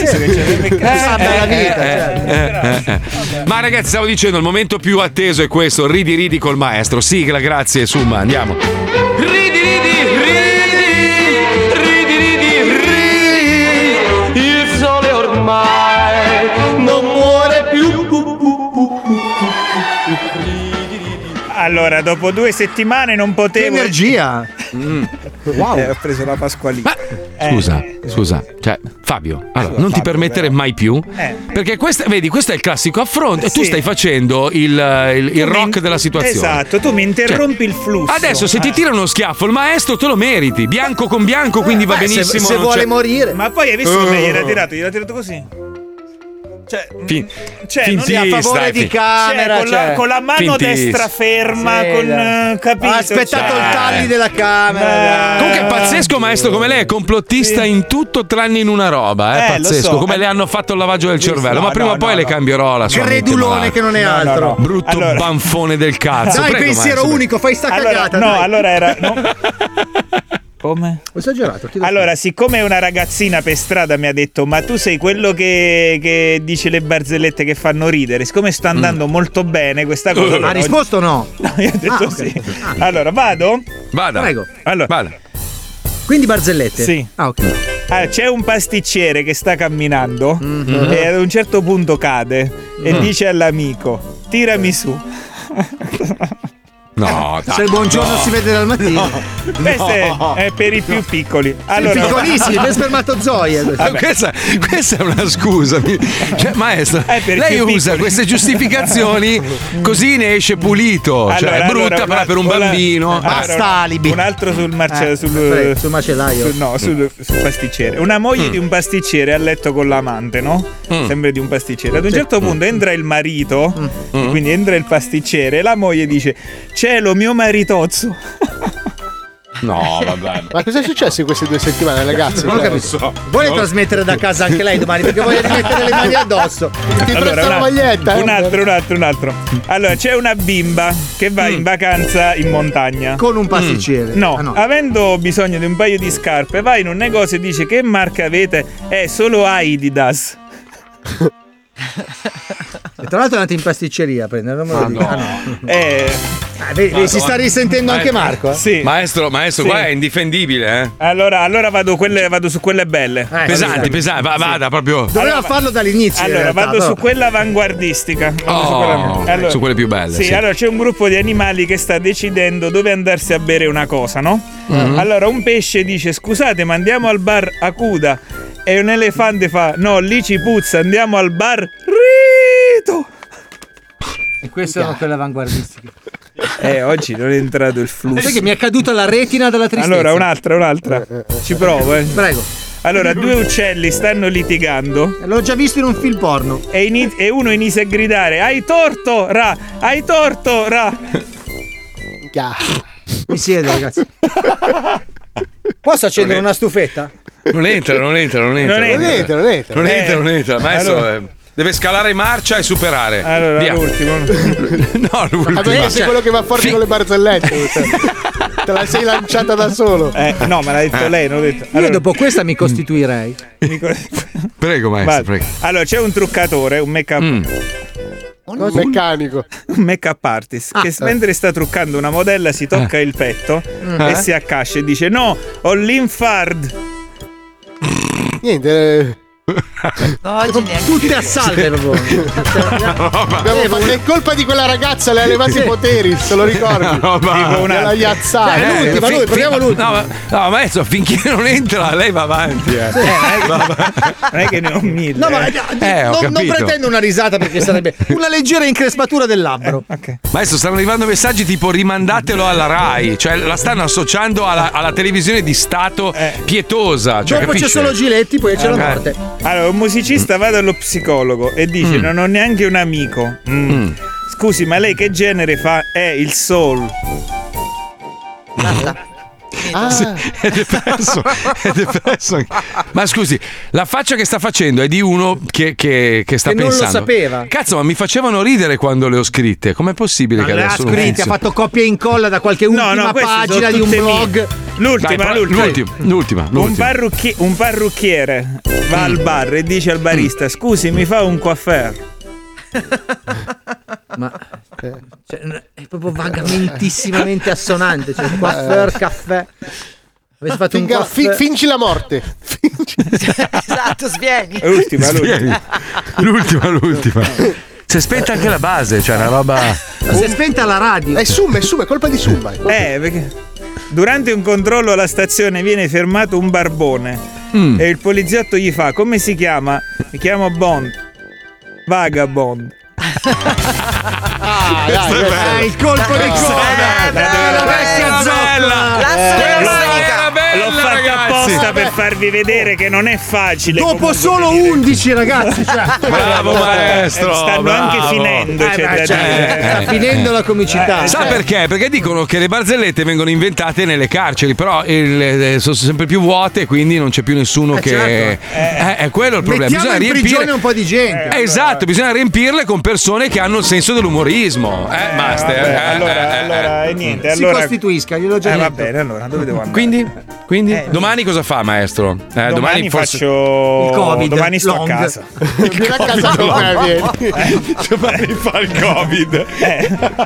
Ma ragazzi, stavo dicendo, il momento più atteso è questo: ridi, ridi col maestro. Sigla, grazie, Summa, andiamo. Allora, dopo due settimane non Che potevo. energia! Wow. ho preso la Pasqualina. Eh, Scusa, scusa, cioè, Fabio, allora, non ti permettere mai più. Eh. Perché questa, vedi, questo è il classico affronto. e Tu Sì. stai facendo il, il- il rock della situazione. Esatto, tu mi interrompi il flusso. Adesso se ti Eh. tira uno schiaffo il maestro te lo meriti, bianco con bianco, quindi va Eh, se- benissimo. se non vuole c'è- morire. Ma poi hai visto come Oh. gliel'ha tirato? Gliel'ha tirato così. Cioè, Fin- cioè non Sì, a fintista, favore eh, di camera. cioè, con, la, cioè. con la mano Fintista. destra ferma, Sì, con eh, capito? Ha aspettato cioè- il tagli della camera. Beh. Comunque è pazzesco, maestro, come lei è complottista in tutto tranne in una roba, è Eh, lo pazzesco. so. Come Eh, le hanno fatto il lavaggio del cervello. no, Ma prima no, o poi no, le no. cambierò la sua Credulone che non è No, no, altro. no. Brutto Allora- banfone del cazzo. Dai, Prego, pensiero maestro. unico, fai sta Allora, cagata. no, dai. allora era. Come? Ho esagerato. Allora, siccome una ragazzina per strada mi ha detto: Ma tu sei quello che, che dice le barzellette che fanno ridere. Siccome sta andando molto bene questa cosa. scusa. Ha allora risposto o no? No, io ho detto Ah, ok. sì. Allora, vado? Vada. Prego. Allora, Vada. Quindi barzellette? Sì. Ah, ok. Ah, c'è un pasticcere che sta camminando Mhm. e ad un certo punto cade e Mm. dice all'amico: Tirami su. No, dai. Se il buongiorno No. si vede dal mattino. Questo è, è per i più piccoli. Allora, Piccolissimi, per spermatozoi. eh. Ah, questa, questa è una scusa. Cioè, maestro, Eh, per lei usa piccoli. queste giustificazioni così ne esce pulito. cioè, Allora, è brutta allora, però per un una- bambino. allora, Basta alibi. Un altro sul, marce- Eh, sul, sul macellaio. sul- no, sul, sul pasticcere. Una moglie di un pasticcere a letto con l'amante, no? Mm. Sempre di un pasticcere. Ad un certo punto entra il marito, Mm. quindi entra il pasticcere, e la moglie dice: Cielo, mio maritozzo. No, vabbè. Ma cosa è successo in queste due settimane, ragazzi? Non ho Cioè, capito. Vuole trasmettere da casa anche lei domani perché voglio rimettere le mani addosso. Ti Allora, presto la un, maglietta. eh? un altro, un altro, un altro. Allora, c'è una bimba che va in vacanza in montagna. Con un pasticcere. No, Ah, no. avendo bisogno di un paio di scarpe, va in un negozio e dice che marca avete? È solo Adidas. E tra l'altro è andato in pasticceria a prendere, non me lo dico. Ah, no. Eh, Ah, vedi, si sta risentendo anche Marco. eh? sì. Maestro, maestro, Sì. qua è indifendibile, eh. Allora, allora vado, quelle- vado su quelle belle. Eh, Pesanti, sì. pesanti, va- vada proprio. Doveva Allora, farlo dall'inizio. in Allora, realtà, vado però. su quella avanguardistica. Vado su, Oh, quella- su quelle più belle, Sì, sì. allora c'è un gruppo di animali che sta decidendo dove andarsi a bere una cosa, no? Mm-hmm. Allora un pesce dice: Scusate, ma andiamo al bar Akuda. E un elefante fa: No, lì ci puzza, andiamo al bar Rito. E queste sono quelle avanguardistiche. Eh, oggi non è entrato il Sai flusso. che mi è caduta la retina dalla tristezza. Allora, un'altra, un'altra. Ci provo, eh. Prego. Allora, due uccelli stanno litigando. L'ho già visto in un film porno. E, ini- e uno inizia a gridare: Hai torto, Ra! Hai torto, Ra! Mi siedo, ragazzi. Posso accendere una stufetta? Non entra, non entra, non entra. Non Non entra, non entra. Non Eh, entra, non entra. Maestro, allora- eh, deve scalare marcia e superare. Allora, Via. l'ultimo. No, l'ultimo. Ma perché sei quello che va forte Fi- con le barzellette? Te la sei lanciata da solo. Eh, no, me l'ha detto lei, non l'ho detto. Io dopo questa mi costituirei. Nico- Prego, maestro, prego. Allora, c'è un truccatore, un make-up, Mm. Un meccanico. un make-up artist che mentre sta truccando una modella si tocca il petto e Eh? si accascia e dice: No, ho l'infard. Niente. Eh. Tutte a salve fatto- è colpa di quella ragazza, le ha levati i poteri, se lo ricordi? No, ma- una iazzata. Eh, l'ultima, fin- lui, proviamo l'ultima. No, ma, no, ma adesso finché non entra, lei va avanti. Eh. Non è che ne ho mille. No, ma Eh, ho non, non pretendo una risata perché sarebbe una leggera increspatura del labbro. Ma adesso stanno arrivando messaggi tipo rimandatelo alla Rai, cioè la stanno associando alla, alla televisione di Stato pietosa. Cioè, Dopo c'è capisci? solo Giletti, poi c'è la Eh. morte. Allora, un musicista va dallo psicologo e dice: Mm. Non ho neanche un amico. Mm. Scusi, ma lei che genere fa? È il soul. Sì, è depresso, è depresso. Ma scusi, la faccia che sta facendo è di uno che, che- che sta Che non lo pensando. sapeva. Cazzo, ma mi facevano ridere quando le ho scritte. Com'è possibile Ma che adesso non scritti, ha fatto copia e incolla da qualche ultima no, pagina di un blog. L'ultima, Dai, però- l'ultima. l'ultima, l'ultima, Un, l'ultima. parrucchi- un parrucchiere va al bar e dice al barista: Scusi, mi fa un coiffeur. Ma cioè, è proprio vagamentissimamente assonante. Cioè, coiffeur, caffè. Avessi fatto un Finga- coiffeur. fi- fingi la morte. esatto, svieni. L'ultima, Spieghi. l'ultima, l'ultima. Si è spenta anche la base, cioè una roba. Ma si è spenta la radio. È Summa, è Summa, è colpa di Summa. Eh, perché durante un controllo alla stazione viene fermato un barbone Mm. e il poliziotto gli fa: Come si chiama? Mi chiamo Bond. Vagabond. Ah, dai, Eh, questo- il colpo di coda. la zoccola. L'ho fatta apposta per farvi vedere che non è facile. Dopo solo venire- 11 ragazzi. Cioè. Bravo maestro. Stanno bravo. anche finendo. Eh, da cioè, dire. sta finendo la comicità. Sa perché? Perché dicono che le barzellette vengono inventate nelle carceri, però il- eh, sono sempre più vuote, quindi non c'è più nessuno Eh, che. certo. Eh, è quello il problema. Mettiamo Bisogna in riempire. un po' di gente. Eh, esatto, bisogna riempirle con persone che hanno il senso dell'umorismo. Eh, master. vabbè, eh, allora, eh, eh, allora, e niente. Si Allora, costituisca, gliel'ho già eh, va detto. bene, allora dove devo andare? Quindi? Quindi? Eh, domani cosa fa, maestro? Eh, domani, forse- faccio Il Covid, Domani sto long. a casa. Vieni a casa me, vieni. Domani fa il Covid.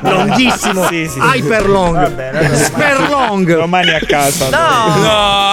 Longhissimo. Sì, sì. Hyper long. Va bene, allora domani-. Domani a casa. No, no,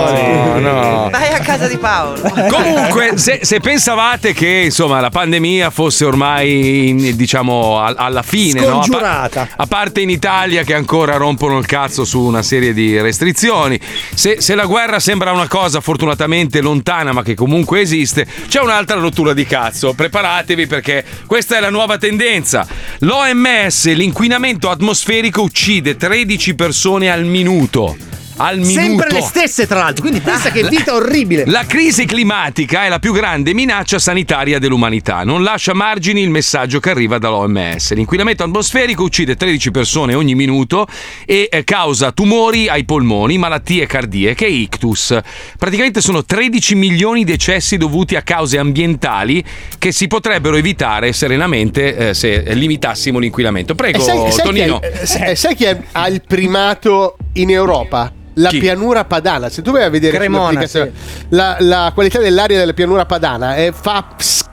No, no. vai a casa di Paolo. Comunque, se, se pensavate che insomma la pandemia fosse ormai in- diciamo al- alla fine, no? A, pa- Scongiurata. a parte in Italia che ancora rompono il cazzo su una serie di restrizioni, se, se la guerra sembra una cosa fortunatamente lontana ma che comunque esiste, c'è un'altra rottura di cazzo. Preparatevi perché questa è la nuova tendenza. L'OMS, l'inquinamento atmosferico uccide 13 persone al minuto. Al minuto. Sempre le stesse, tra l'altro. Quindi pensa che vita orribile. La crisi climatica è la più grande minaccia sanitaria dell'umanità. Non lascia margini il messaggio che arriva dall'OMS. L'inquinamento atmosferico uccide 13 persone ogni minuto e eh, causa tumori ai polmoni, malattie cardiache e ictus. Praticamente sono 13 milioni di decessi dovuti a cause ambientali che si potrebbero evitare serenamente eh, se limitassimo l'inquinamento. Prego, sai, sai chi, Tonino. è, eh, sai chi ha il primato in Europa? La Chi? pianura padana. Se tu vai a vedere Cremona, sull'applicazione, la, la qualità dell'aria della pianura padana è, fa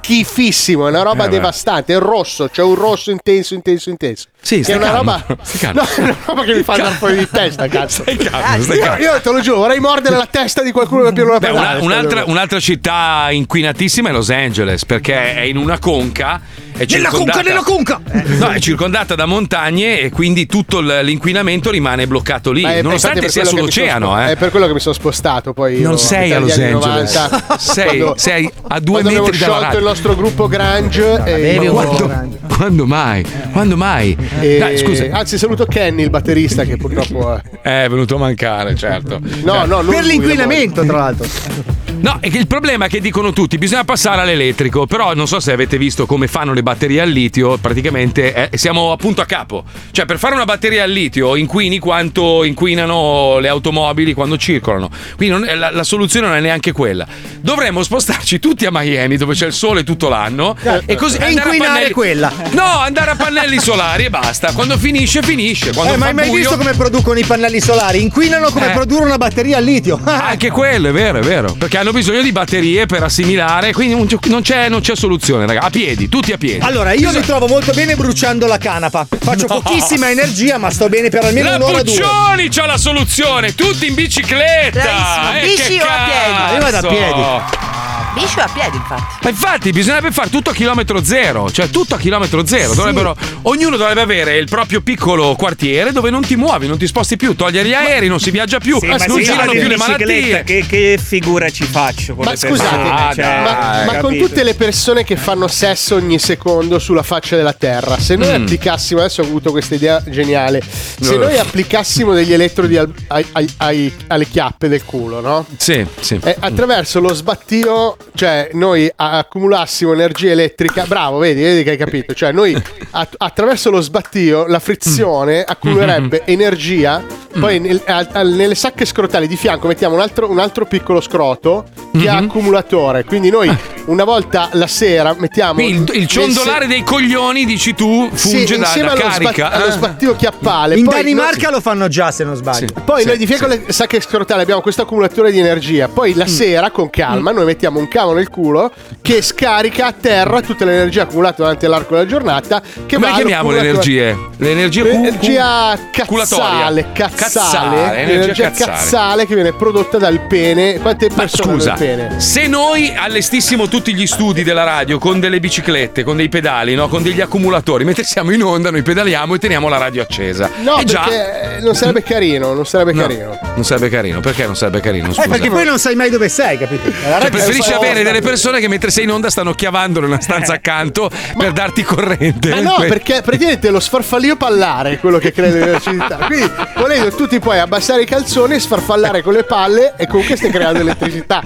schifissimo, è una roba Eh, devastante, è rosso, c'è un rosso intenso, intenso, intenso. Sì, è una roba. No, è una roba che mi fa andare fuori di testa, cazzo. Stai calmo, stai Io, calmo. io te lo giuro, vorrei mordere la testa di qualcuno Beh, padana. una- un'altra, un'altra città inquinatissima è Los Angeles perché è in una conca. È Nella circondata- conca, nella conca. No, è circondata da montagne e quindi tutto l'inquinamento rimane bloccato lì, è- nonostante sia per sull'oceano. sono eh. È per quello che mi sono spostato poi. io, Non sei a Los Angeles. 90, Sei- quando- sei a due quando metri dalla sciolto radio. Il nostro gruppo Grange. e- bevi un po'. Quando, quando mai? Quando mai? e- Dai, scusa, Anzi, saluto Kenny, il batterista, che purtroppo. è- è venuto a mancare, certo. No, no, non Per l'inquinamento, tra l'altro. No, è che il problema è che dicono tutti bisogna passare all'elettrico, però non so se avete visto come fanno le batterie al litio, praticamente eh, siamo appunto a capo. Cioè per fare una batteria al litio inquini quanto inquinano le automobili quando circolano. Quindi non- la, la soluzione non è neanche quella. Dovremmo spostarci tutti a Miami dove c'è il sole tutto l'anno e così E inquinare pannelli- quella. No, andare a pannelli solari e basta. Quando finisce finisce. Quando Eh, ma hai mai buio- visto come producono i pannelli solari? Inquinano come Eh. produrre una batteria al litio. Anche quello è vero, è vero. Perché hanno bisogno di batterie per assimilare. Quindi non c'è- non c'è, non c'è soluzione, raga. A piedi, tutti a piedi. Allora, io mi trovo molto bene bruciando la canapa. Faccio No. pochissima energia, ma sto bene per almeno La un'ora o due. Puccioni c'ha la soluzione, tutti in bicicletta. Bravissimo, Eh, bici o a piedi? Io vado a piedi. Bici o a piedi, infatti. Ma infatti bisognerebbe fare tutto a chilometro zero, cioè tutto a chilometro zero. Sì. Dovrebbero- ognuno dovrebbe avere il proprio piccolo quartiere dove non ti muovi, non ti sposti più, togli gli aerei, non si viaggia più, Sì, ma non sì, girano più le malattie. Che, che figura ci faccio con Ma scusate, persone? Cioè, ma, ma con tutte le persone che fanno sesso ogni secondo sulla faccia della terra, se noi Mm. applicassimo, adesso ho avuto questa idea geniale, se Eh. noi applicassimo degli elettrodi al- ai- ai- ai- alle chiappe del culo, no? Sì, sì. E attraverso lo sbattio, cioè noi accumulassimo energia elettrica, bravo, vedi, vedi che hai capito, cioè noi att- attraverso lo sbattio, la frizione accumulerebbe energia, poi nel- al- al- nelle sacche scrotali di fianco mettiamo un altro, un altro piccolo scroto che ha accumulatore, quindi noi una volta la sera mettiamo... Quindi il, il ciondolare dei coglioni, dici tu, Sì, funge da, insieme da allo, sbat- carica. allo Eh. sbattio chiappale. In poi Danimarca lo fanno già, se non sbaglio. poi noi di fianco alle sacche scrotali abbiamo questo accumulatore di energia. Poi Mm. la sera, con calma, noi mettiamo un cavo nel culo che scarica a terra tutta l'energia accumulata durante l'arco della giornata. Che Come va le chiamiamo le all'accumulatore- energie? Le energie cu- L'energia cu- culatoria. cazzale, cazzale, Cazzale, energia l'energia cazzale. cazzale che viene prodotta dal pene. Quante Ma persone scusa, hanno il pene? se noi allestissimo tutti gli studi della radio con delle biciclette, con dei pedali, no? con degli accumulatori, mentre siamo in onda, noi pedaliamo e teniamo la radio accesa. No, Eh già, perché non sarebbe carino, non sarebbe No, carino. non sarebbe carino. Perché non sarebbe carino? Scusa. Eh, perché poi non sai mai dove sei, capito? Cioè, preferisci avere delle persone che mentre sei in onda stanno chiavando nella stanza accanto per darti corrente. Ma no, perché praticamente lo sfarfallio pallare è quello che crea l'elettricità. Quindi, volendo, tu ti puoi abbassare i calzoni e sfarfallare con le palle e comunque stai creando elettricità.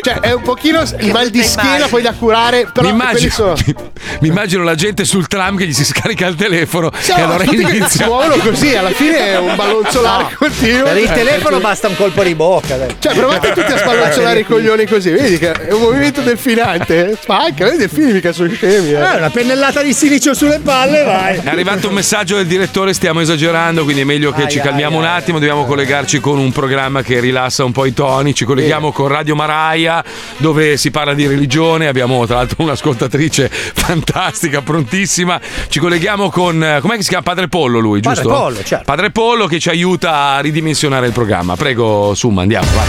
Cioè, è un pochino il mal di schiena poi da curare, però mi, immagino, sono. mi immagino la gente sul tram che gli si scarica il telefono Sì, e allora inizia. muovono così, alla fine è un ballonzolare No, continuo. Per il Eh, telefono basta un colpo di bocca. dai. Cioè, provate tutti a spallozzolare i coglioni così, vedi che è un movimento delfinante. Spacca, vedi delfini mica sono scemi. Eh, Eh. una pennellata di silicio sulle palle, vai. È arrivato un messaggio del direttore, stiamo esagerando, quindi è meglio che Ai, ci ai, calmiamo un attimo, dobbiamo collegarci con un programma che rilassa un po' i toni, ci colleghiamo con Radio Maraia dove si parla di religione, abbiamo tra l'altro un'ascoltatrice fantastica, prontissima, ci colleghiamo con, eh, com'è che si chiama? Padre Pollo lui, Padre giusto? Pollo, certo. Padre Pollo che ci aiuta a ridimensionare il programma. Prego, Summa, andiamo, vai.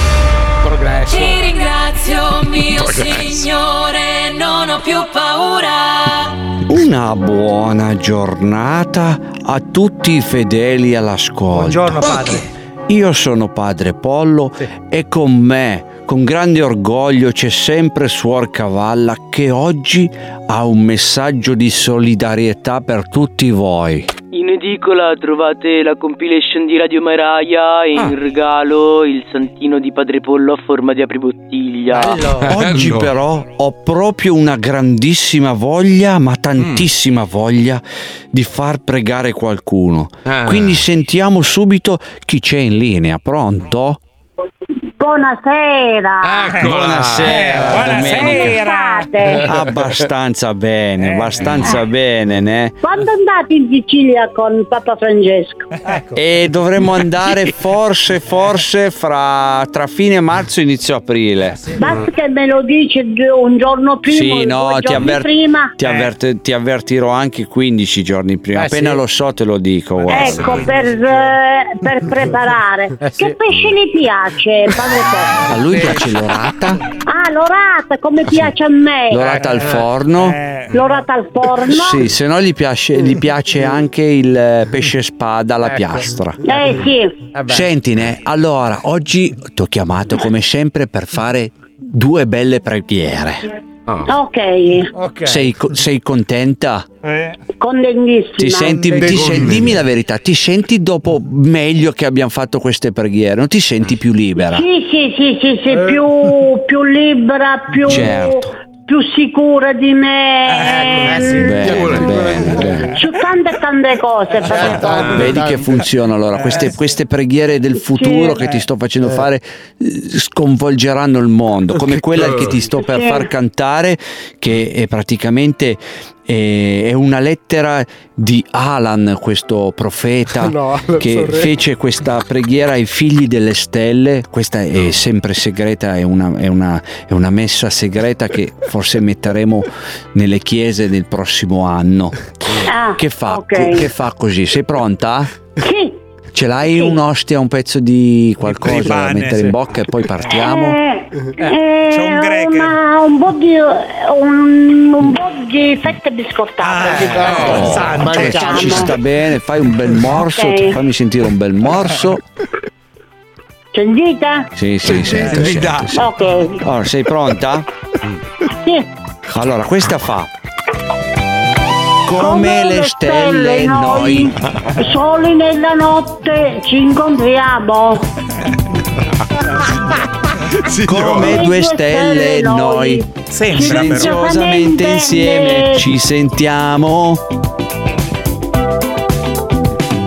Progresso. Ti ringrazio, mio Progresso. Signore, non ho più paura. Una buona giornata a tutti i fedeli all'ascolto. Buongiorno, padre. Io sono padre Pollo e con me, con grande orgoglio, c'è sempre Suor Cavalla che oggi ha un messaggio di solidarietà per tutti voi. In edicola trovate la compilation di Radio Maraia e in regalo il santino di Padre Pollo a forma di apribottiglia. Oggi però ho proprio una grandissima voglia, ma tantissima voglia, di far pregare qualcuno. Ah. Quindi sentiamo subito chi c'è in linea. Pronto? Buonasera. Buonasera. Come state? Abbastanza bene, abbastanza bene, ne? Quando andate in Sicilia con Papa Francesco? E dovremmo andare forse, forse fra tra fine marzo e inizio aprile. Basta che me lo dice un giorno prima, Sì, no, due ti, avver- prima. ti avverte- ti avvertirò anche 15 giorni prima. Eh, Appena sì. lo so te lo dico. guarda. Ecco, per, eh, per preparare. Eh, sì. Che pesce le piace? A lui piace l'orata, Ah, l'orata, come piace a me. l'orata al forno. L'orata al forno? Sì, se no gli piace, gli piace anche il eh, pesce spada alla piastra. Eh sì. Sentine, allora, oggi ti ho chiamato come sempre per fare due belle preghiere. Ok. Sei, sei contenta? Contentissima. Ti senti, ti sen- dimmi la verità, ti senti dopo meglio che abbiamo fatto queste preghiere? Non ti senti più libera? Sì, sì, sì, sì, sì, più, più libera, più, Certo. Più sicura di me. Bene, bene, bene. Su tante tante cose. padre Pollo. Vedi che funziona allora, queste, queste preghiere del futuro che ti sto facendo fare eh, sconvolgeranno il mondo, come quella che ti sto per Sì. far cantare, che è praticamente eh, è una lettera di Alan, questo profeta No, che fece questa preghiera ai figli delle stelle. Questa è sempre segreta, è una, è una- è una messa segreta che forse metteremo nelle chiese del prossimo anno. Ah, Che fa, ok. che fa così? Sei pronta? Sì. Ce l'hai un'ostia, un pezzo di qualcosa da pane, mettere sì. in bocca e poi partiamo? Eh, c'è un greco. Una, un po' di un, un po' di fette biscottate. Oh, Facciamo. cioè, ci sta bene, fai un bel morso, Ok. fammi sentire un bel morso. Sentite? Sì, sì, sento, sento, sì. Ok. Allora, sei pronta? Sì. Allora, questa fa. Come le stelle noi. Soli nella notte ci incontriamo. Come due stelle noi. Silenziosamente insieme ci sentiamo.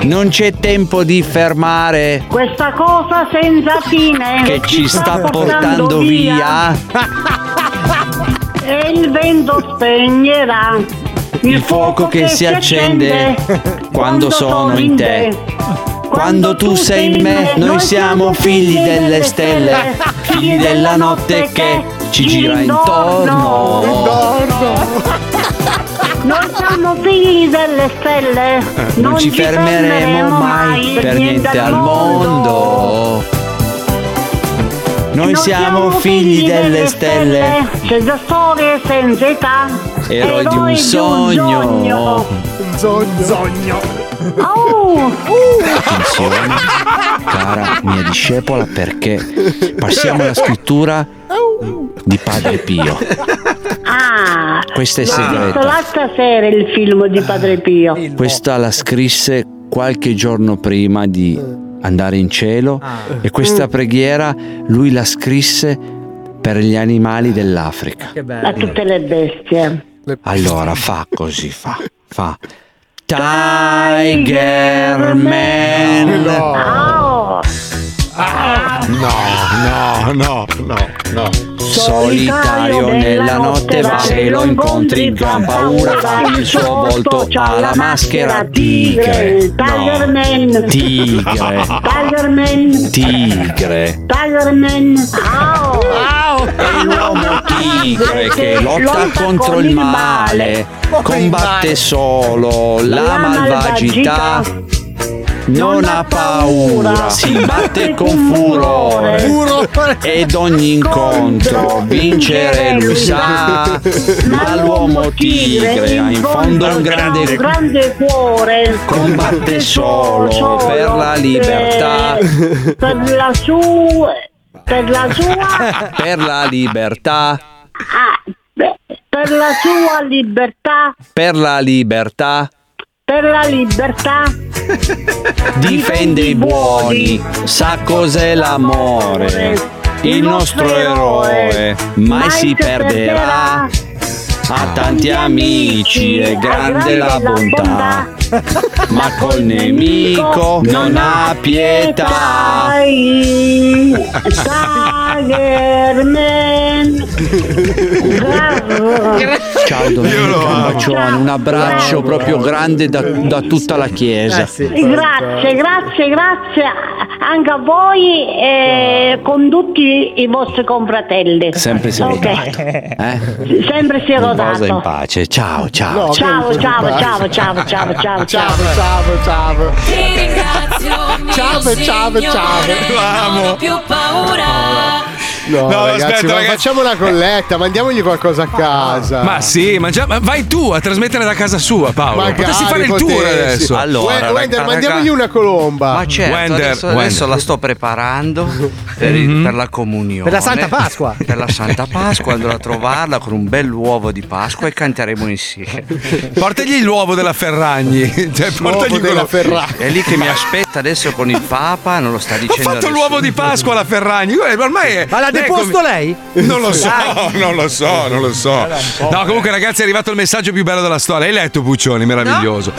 Non c'è tempo di fermare Questa cosa senza fine che ci sta portando via. E il vento spegnerà Il fuoco che si accende quando sono in te. Quando tu sei in me, noi siamo figli delle stelle, figli della notte che ci gira intorno. Noi siamo figli delle stelle. Non ci fermeremo mai per niente al mondo. Noi siamo figli delle stelle, Senza storie, senza età. Eroi di un sogno. Un sogno. Oh! Attenzione, cara mia discepola, perché passiamo alla scrittura di Padre Pio. Ah! Questa è segreta. l'altra sera il film di Padre Pio. Questa la scrisse qualche giorno prima di andare in cielo e questa preghiera lui la scrisse per gli animali dell'Africa. A tutte le bestie. Allora fa così, fa, fa. Tiger Man. Oh! No, no, no, no, no. Solitario nella notte va, se lo incontri in gran paura, il suo volto ha la maschera tigre. Tigerman. Tigre. Tigerman. Tigre. Tigerman. Au! È l'uomo tigre che lotta contro il male, combatte solo la malvagità. Non ha paura, si batte con furore ed ogni incontro vincere lui sa. Ma l'uomo tigre ha in fondo un grande grande cuore. combatte solo per la libertà. Per la sua. Per la sua. Per la libertà, ah, beh, per la sua libertà. per la libertà, Per la libertà. difende i buoni, sa cos'è l'amore. Il nostro eroe mai si perderà. Ha tanti amici, è grande la bontà, ma col nemico non ha pietà. Tigerman. Ciao Domenica, un bacione, un abbraccio proprio grande da, da tutta la chiesa. Grazie, grazie, grazie anche a voi e con tutti i vostri confratelli. Sempre sia Ok. lodato. Eh? Sempre sia Riposa in pace. Ciao, ciao. Ciao, ciao, ciao, ciao, ciao, ciao, ciao. Ciao, ciao. Ti ringrazio, mio Ciao, ciao, Signore, ciao. Non ho più paura. No, No, ragazzi, aspetta, ma ragazzi. facciamo una colletta, mandiamogli qualcosa a casa. Ma sì, ma già, ma vai tu a trasmettere da casa sua, Paolo. Magari Potresti fare il tour adesso. Allora, We- Wender, raga- mandiamogli una colomba. Ma certo, Wender, adesso, Wender. adesso la sto preparando per, il- Mhm. per la comunione. Per la Santa Pasqua. Per la Santa Pasqua andrò a trovarla con un bell'uovo di Pasqua e canteremo insieme. Portagli l'uovo della Ferragni. Cioè, portagli della Ferragni. È lì che mi aspetta adesso con il Papa, non lo sta Ha dicendo fatto adesso. l'uovo di Pasqua alla Ferragni. Ormai è. Ma l'ha lei? Non lo so, non lo so, non lo so. No, comunque, ragazzi, è arrivato il messaggio più bello della storia. Hai letto, Puccioni? Meraviglioso.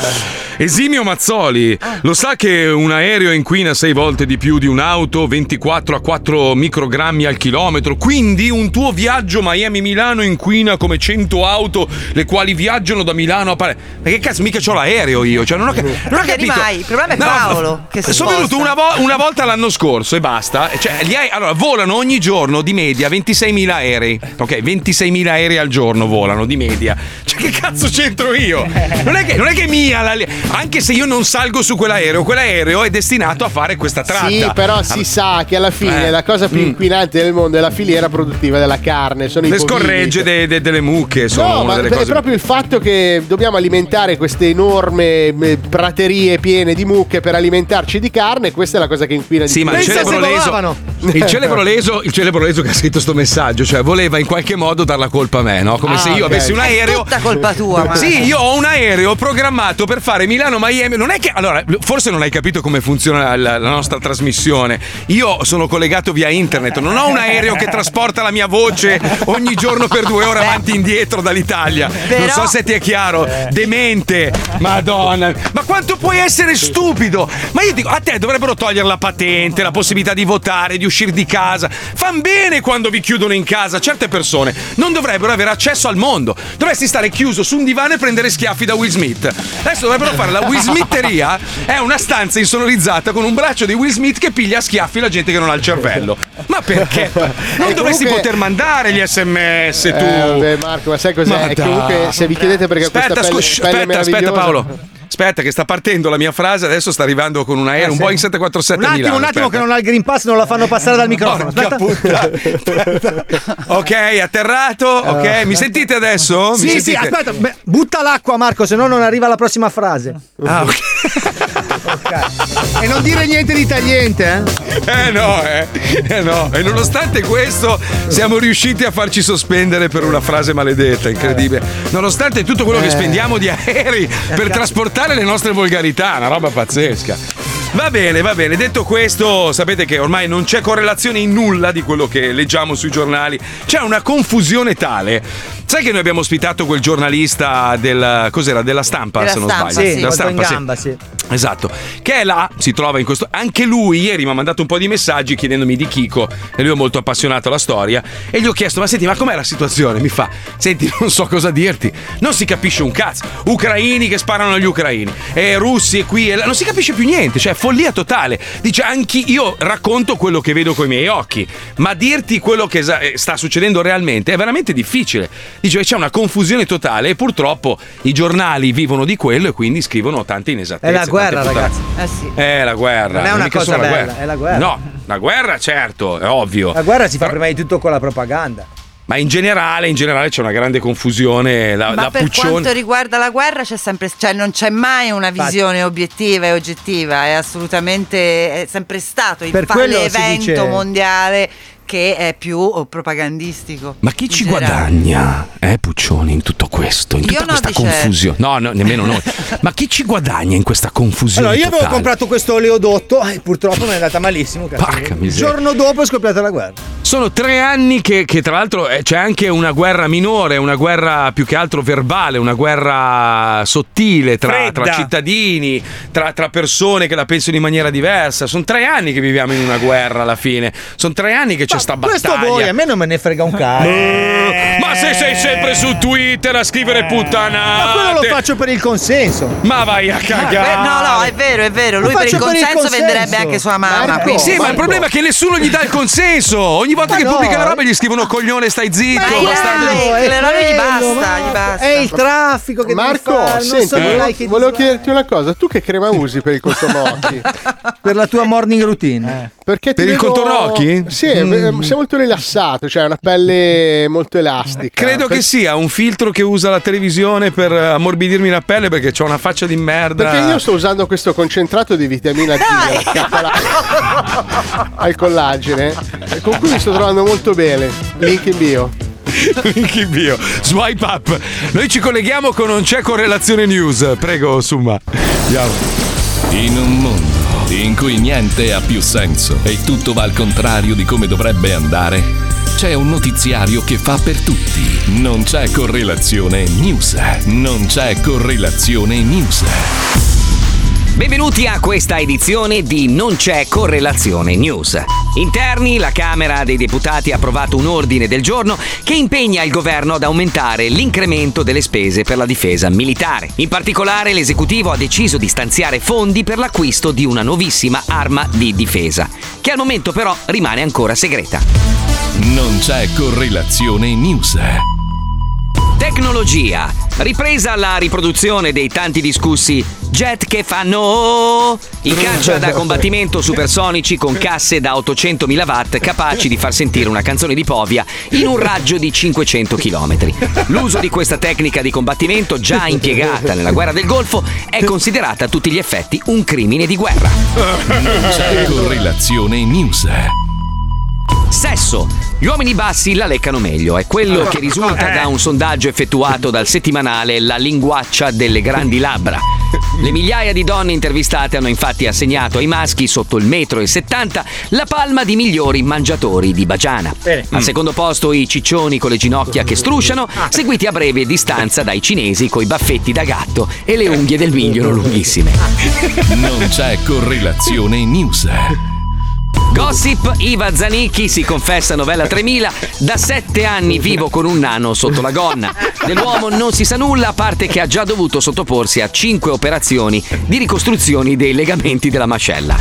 Esimio Mazzoli, lo sa che un aereo inquina sei volte di più di un'auto, 24 a 4 microgrammi al chilometro. Quindi un tuo viaggio Miami-Milano inquina come 100 auto, le quali viaggiano da Milano a Palermo. Ma che cazzo, mica c'ho l'aereo io. Cioè, non ho, ca- non ho capito. mai, il problema è Paolo, che si Sono venuto una, vo- una volta l'anno scorso e basta. Cioè, gli aerei- allora, volano ogni giorno giorno di media 26.000 aerei. Ok, 26.000 aerei al giorno volano di media. Cioè, che cazzo c'entro io? Non è che, non è che mia, la- anche se io non salgo su quell'aereo, quell'aereo è destinato a fare questa tratta. Sì, però si sa che alla fine Eh. la cosa più Mm. inquinante del mondo è la filiera produttiva della carne. Sono Le scorregge de- de- delle mucche sono No, una ma delle è cose. proprio il fatto che dobbiamo alimentare queste enorme eh, praterie piene di mucche per alimentarci di carne, questa è la cosa che inquina di Sì, più. ma il celebro, leso, il, celebro leso, il celebro leso che ha scritto sto messaggio, cioè voleva in qualche modo dar la colpa a me, no? Come Ah, se io ok. avessi un È aereo. tutta colpa tua, ma- Sì, io ho un aereo programmato per fare Milano-Miami. Non è che. Allora, forse non hai capito come funziona la, la nostra trasmissione. Io sono collegato via internet, non ho un aereo che trasporta la mia voce ogni giorno per due ore avanti e indietro dall'Italia. Non Però- so se ti è chiaro. Demente. Madonna. Ma quanto puoi essere stupido? Ma io dico, a te dovrebbero togliere la patente, la possibilità di votare, di uscire di casa. Fan bene quando vi chiudono in casa. Certe persone non dovrebbero avere accesso al mondo. Dovresti stare chiuso su un divano e prendere schiaffi da Will Smith. Adesso dovrebbero fare la Will Smitheria. È una stanza insonorizzata con un braccio di Will Smith che piglia a schiaffi la gente che non ha il cervello. Ma perché? Non E dovresti comunque- poter mandare gli sms tu. Eh, vabbè, Marco, ma sai cos'è? Ma dai. comunque, se vi chiedete perché aspetta, questa pelle, scusa, pelle aspetta, aspetta Paolo. Aspetta che sta partendo la mia frase, adesso sta arrivando con un aereo, Eh, un sì. Boeing 747 Un attimo, Milano, un attimo aspetta. che non ha il Green Pass, non la fanno passare dal microfono. Porca Aspetta. Ok, atterrato, ok, mi sentite adesso? Mi Sì, sì, sentite? aspetta, beh, butta l'acqua Marco, se no non arriva la prossima frase. Ah, ok. E non dire niente di tagliente, eh? Eh no, eh. eh no. E nonostante questo siamo riusciti a farci sospendere per una frase maledetta, incredibile. Nonostante tutto quello che Eh. spendiamo di aerei per trasportare le nostre volgarità, una roba pazzesca. Va bene, va bene. Detto questo, sapete che ormai non c'è correlazione in nulla di quello che leggiamo sui giornali. C'è una confusione tale. Sai che noi abbiamo ospitato quel giornalista del cos'era? Della stampa, Della se non stampa, sbaglio. sì, Della molto in stampa, sì. gamba, sì. Esatto, che è là, si trova in questo. Anche lui ieri mi ha mandato un po' di messaggi chiedendomi di Kiko, e lui è molto appassionato alla storia. E gli ho chiesto: Ma senti, ma com'è la situazione? Mi fa: Senti, non so cosa dirti. Non si capisce un cazzo. Ucraini che sparano agli ucraini, e russi e qui e là. Non si capisce più niente, cioè follia totale. Dice: Anche io racconto quello che vedo coi miei occhi, ma dirti quello che eh, sta succedendo realmente è veramente difficile. Dice: C'è una confusione totale, e purtroppo i giornali vivono di quello e quindi scrivono tante inesattezze. Guerra, ragazzi. Eh sì. è la guerra. Non è una mica cosa bella, guerra. è la guerra. No, la guerra, certo, è ovvio. La guerra si fa prima di tutto con la propaganda. Ma in generale, in generale c'è una grande confusione. La, Ma la per Puccioni. quanto riguarda la guerra c'è sempre, cioè non c'è mai una visione obiettiva e oggettiva, è assolutamente è sempre stato il Per tale quello si evento dice- mondiale che è più oh, propagandistico. Ma chi ci generale. guadagna, eh, Puccioni, in tutto questo? In Io tutta no, questa confusione? No, no, nemmeno noi. Ma chi ci guadagna in questa confusione? Allora, io avevo totale? comprato questo oleodotto e purtroppo mi è andata malissimo. Porca Il giorno dopo è scoppiata la guerra. Sono tre anni che, che tra l'altro eh, c'è anche una guerra minore, una guerra più che altro verbale, una guerra sottile tra, tra cittadini, tra, tra persone che la pensano in maniera diversa. Sono tre anni che viviamo in una guerra alla fine. Sono tre anni che c'è sta Questo battaglia. voi, a me non me ne frega un cazzo. Eh, Ma se sei sempre su Twitter a scrivere puttanate. Ma quello lo faccio per il consenso. Ma vai a Eh, cagare. no, no, è vero, è vero. Lui per il per il consenso venderebbe anche sua mamma. Marco, Sì, ma il Marco. problema è che nessuno gli dà il consenso. Ogni volta Ma che no, pubblica la eh. roba gli scrivono coglione, stai zitto, Ma bastardo. quelle robe gli basta, Marco. gli basta. È il traffico che Marco, devi fare, non senti, so volevo, like volevo chiederti una cosa. Tu che crema usi per il contorno occhi? per la tua morning routine. Perché ti Per il vedo- contorno occhi? Sì, mm. Sei molto rilassato, cioè una pelle molto elastica. Credo che sia un filtro che usa la televisione per ammorbidirmi la pelle perché ho una faccia di merda. Perché io sto usando questo concentrato di vitamina D al collagene, con cui mi sto trovando molto bene. Link in bio. Link in bio. Swipe up. Noi ci colleghiamo con Non c'è correlazione news. Prego, Summa. Andiamo. In un mondo in cui niente ha più senso e tutto va al contrario di come dovrebbe andare, c'è un notiziario che fa per tutti. Non c'è correlazione news. Non c'è correlazione news. Benvenuti a questa edizione di Non c'è correlazione news. Interni, la Camera dei Deputati ha approvato un ordine del giorno che impegna il governo ad aumentare l'incremento delle spese per la difesa militare. In particolare l'esecutivo ha deciso di stanziare fondi per l'acquisto di una nuovissima arma di difesa, che al momento però rimane ancora segreta. Non c'è correlazione news. Tecnologia. Ripresa la riproduzione dei tanti discussi jet che fanno i caccia da combattimento supersonici con casse da 800.000 watt capaci di far sentire una canzone di Povia in un raggio di 500 km. L'uso di questa tecnica di combattimento già impiegata nella guerra del Golfo è considerata a tutti gli effetti un crimine di guerra. Non c'è correlazione news. Sesso. Gli uomini bassi la leccano meglio, è quello che risulta da un sondaggio effettuato dal settimanale La linguaccia delle grandi labbra. Le migliaia di donne intervistate hanno infatti assegnato ai maschi sotto il metro e 70 la palma di migliori mangiatori di bagiana. Al secondo posto i ciccioni con le ginocchia che strusciano, seguiti a breve distanza dai cinesi coi baffetti da gatto e le unghie del migliolo lunghissime. Non c'è correlazione news. Gossip, Iva Zanicchi si confessa novella 3000, da sette anni vivo con un nano sotto la gonna. Dell'uomo non si sa nulla, a parte che ha già dovuto sottoporsi a cinque operazioni di ricostruzioni dei legamenti della mascella.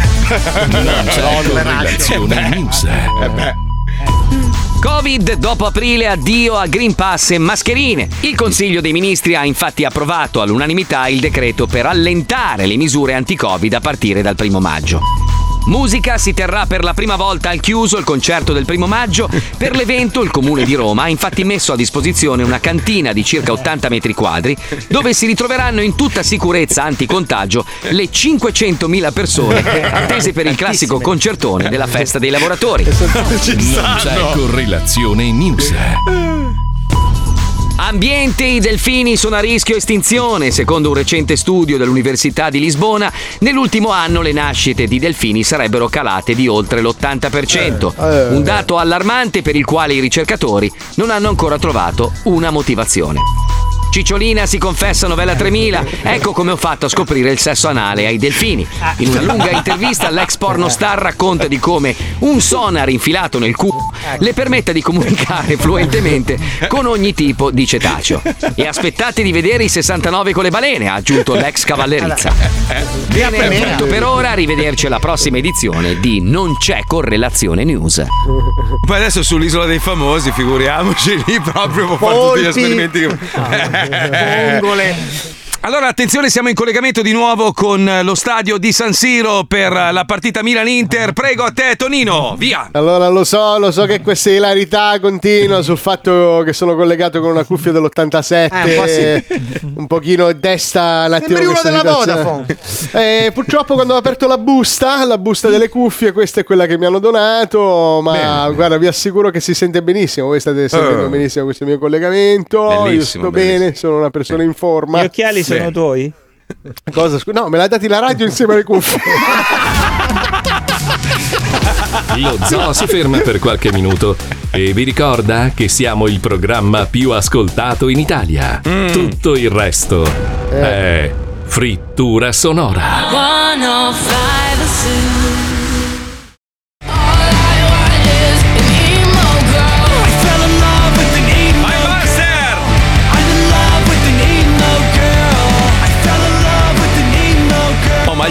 Correlazione news. Covid, dopo aprile addio a Green Pass e mascherine. Il Consiglio dei Ministri ha infatti approvato all'unanimità il decreto per allentare le misure anti-Covid a partire dal primo maggio. Musica si terrà per la prima volta al chiuso il concerto del primo maggio. Per l'evento il comune di Roma ha infatti messo a disposizione una cantina di circa 80 metri quadri dove si ritroveranno in tutta sicurezza anticontagio le 500.000 persone attese per il classico concertone della festa dei lavoratori. Non c'è correlazione news. Ambiente, i delfini sono a rischio estinzione. Secondo un recente studio dell'Università di Lisbona, nell'ultimo anno le nascite di delfini sarebbero calate di oltre l'80%. Un dato allarmante per il quale i ricercatori non hanno ancora trovato una motivazione. Cicciolina si confessa novella 3000. Ecco come ho fatto a scoprire il sesso anale ai delfini. In una lunga intervista l'ex pornostar racconta di come un sonar infilato nel culo le permetta di comunicare fluentemente con ogni tipo di cetaceo. E aspettate di vedere i 69 con le balene, ha aggiunto l'ex cavallerizza. Bene, è tutto per ora, arrivederci alla prossima edizione di Non c'è correlazione news. Poi adesso sull'isola dei famosi, figuriamoci lì proprio può fare tutti gli esperimenti che. todo. Allora, attenzione, siamo in collegamento di nuovo con lo stadio di San Siro per la partita Milan-Inter. Prego a te, Tonino, via. Allora lo so, lo so che questa ilarità continua sul fatto che sono collegato con una cuffia dell'87. Eh, un po' sì. un pochino desta un attimo Sembri uno della situazione. Eh, purtroppo quando ho aperto la busta, la busta delle cuffie, questa è quella che mi hanno donato, ma guarda, vi assicuro che si sente benissimo, voi state sentendo Oh. benissimo questo mio collegamento, io Bellissimo, sto bene, sono una persona in forma. Gli occhiali sono tuoi? Cosa? No, me l'ha dati la radio insieme alle cuffie. Lo zoo si ferma per qualche minuto e vi ricorda che siamo il programma più ascoltato in Italia. Tutto il resto è frittura sonora. 105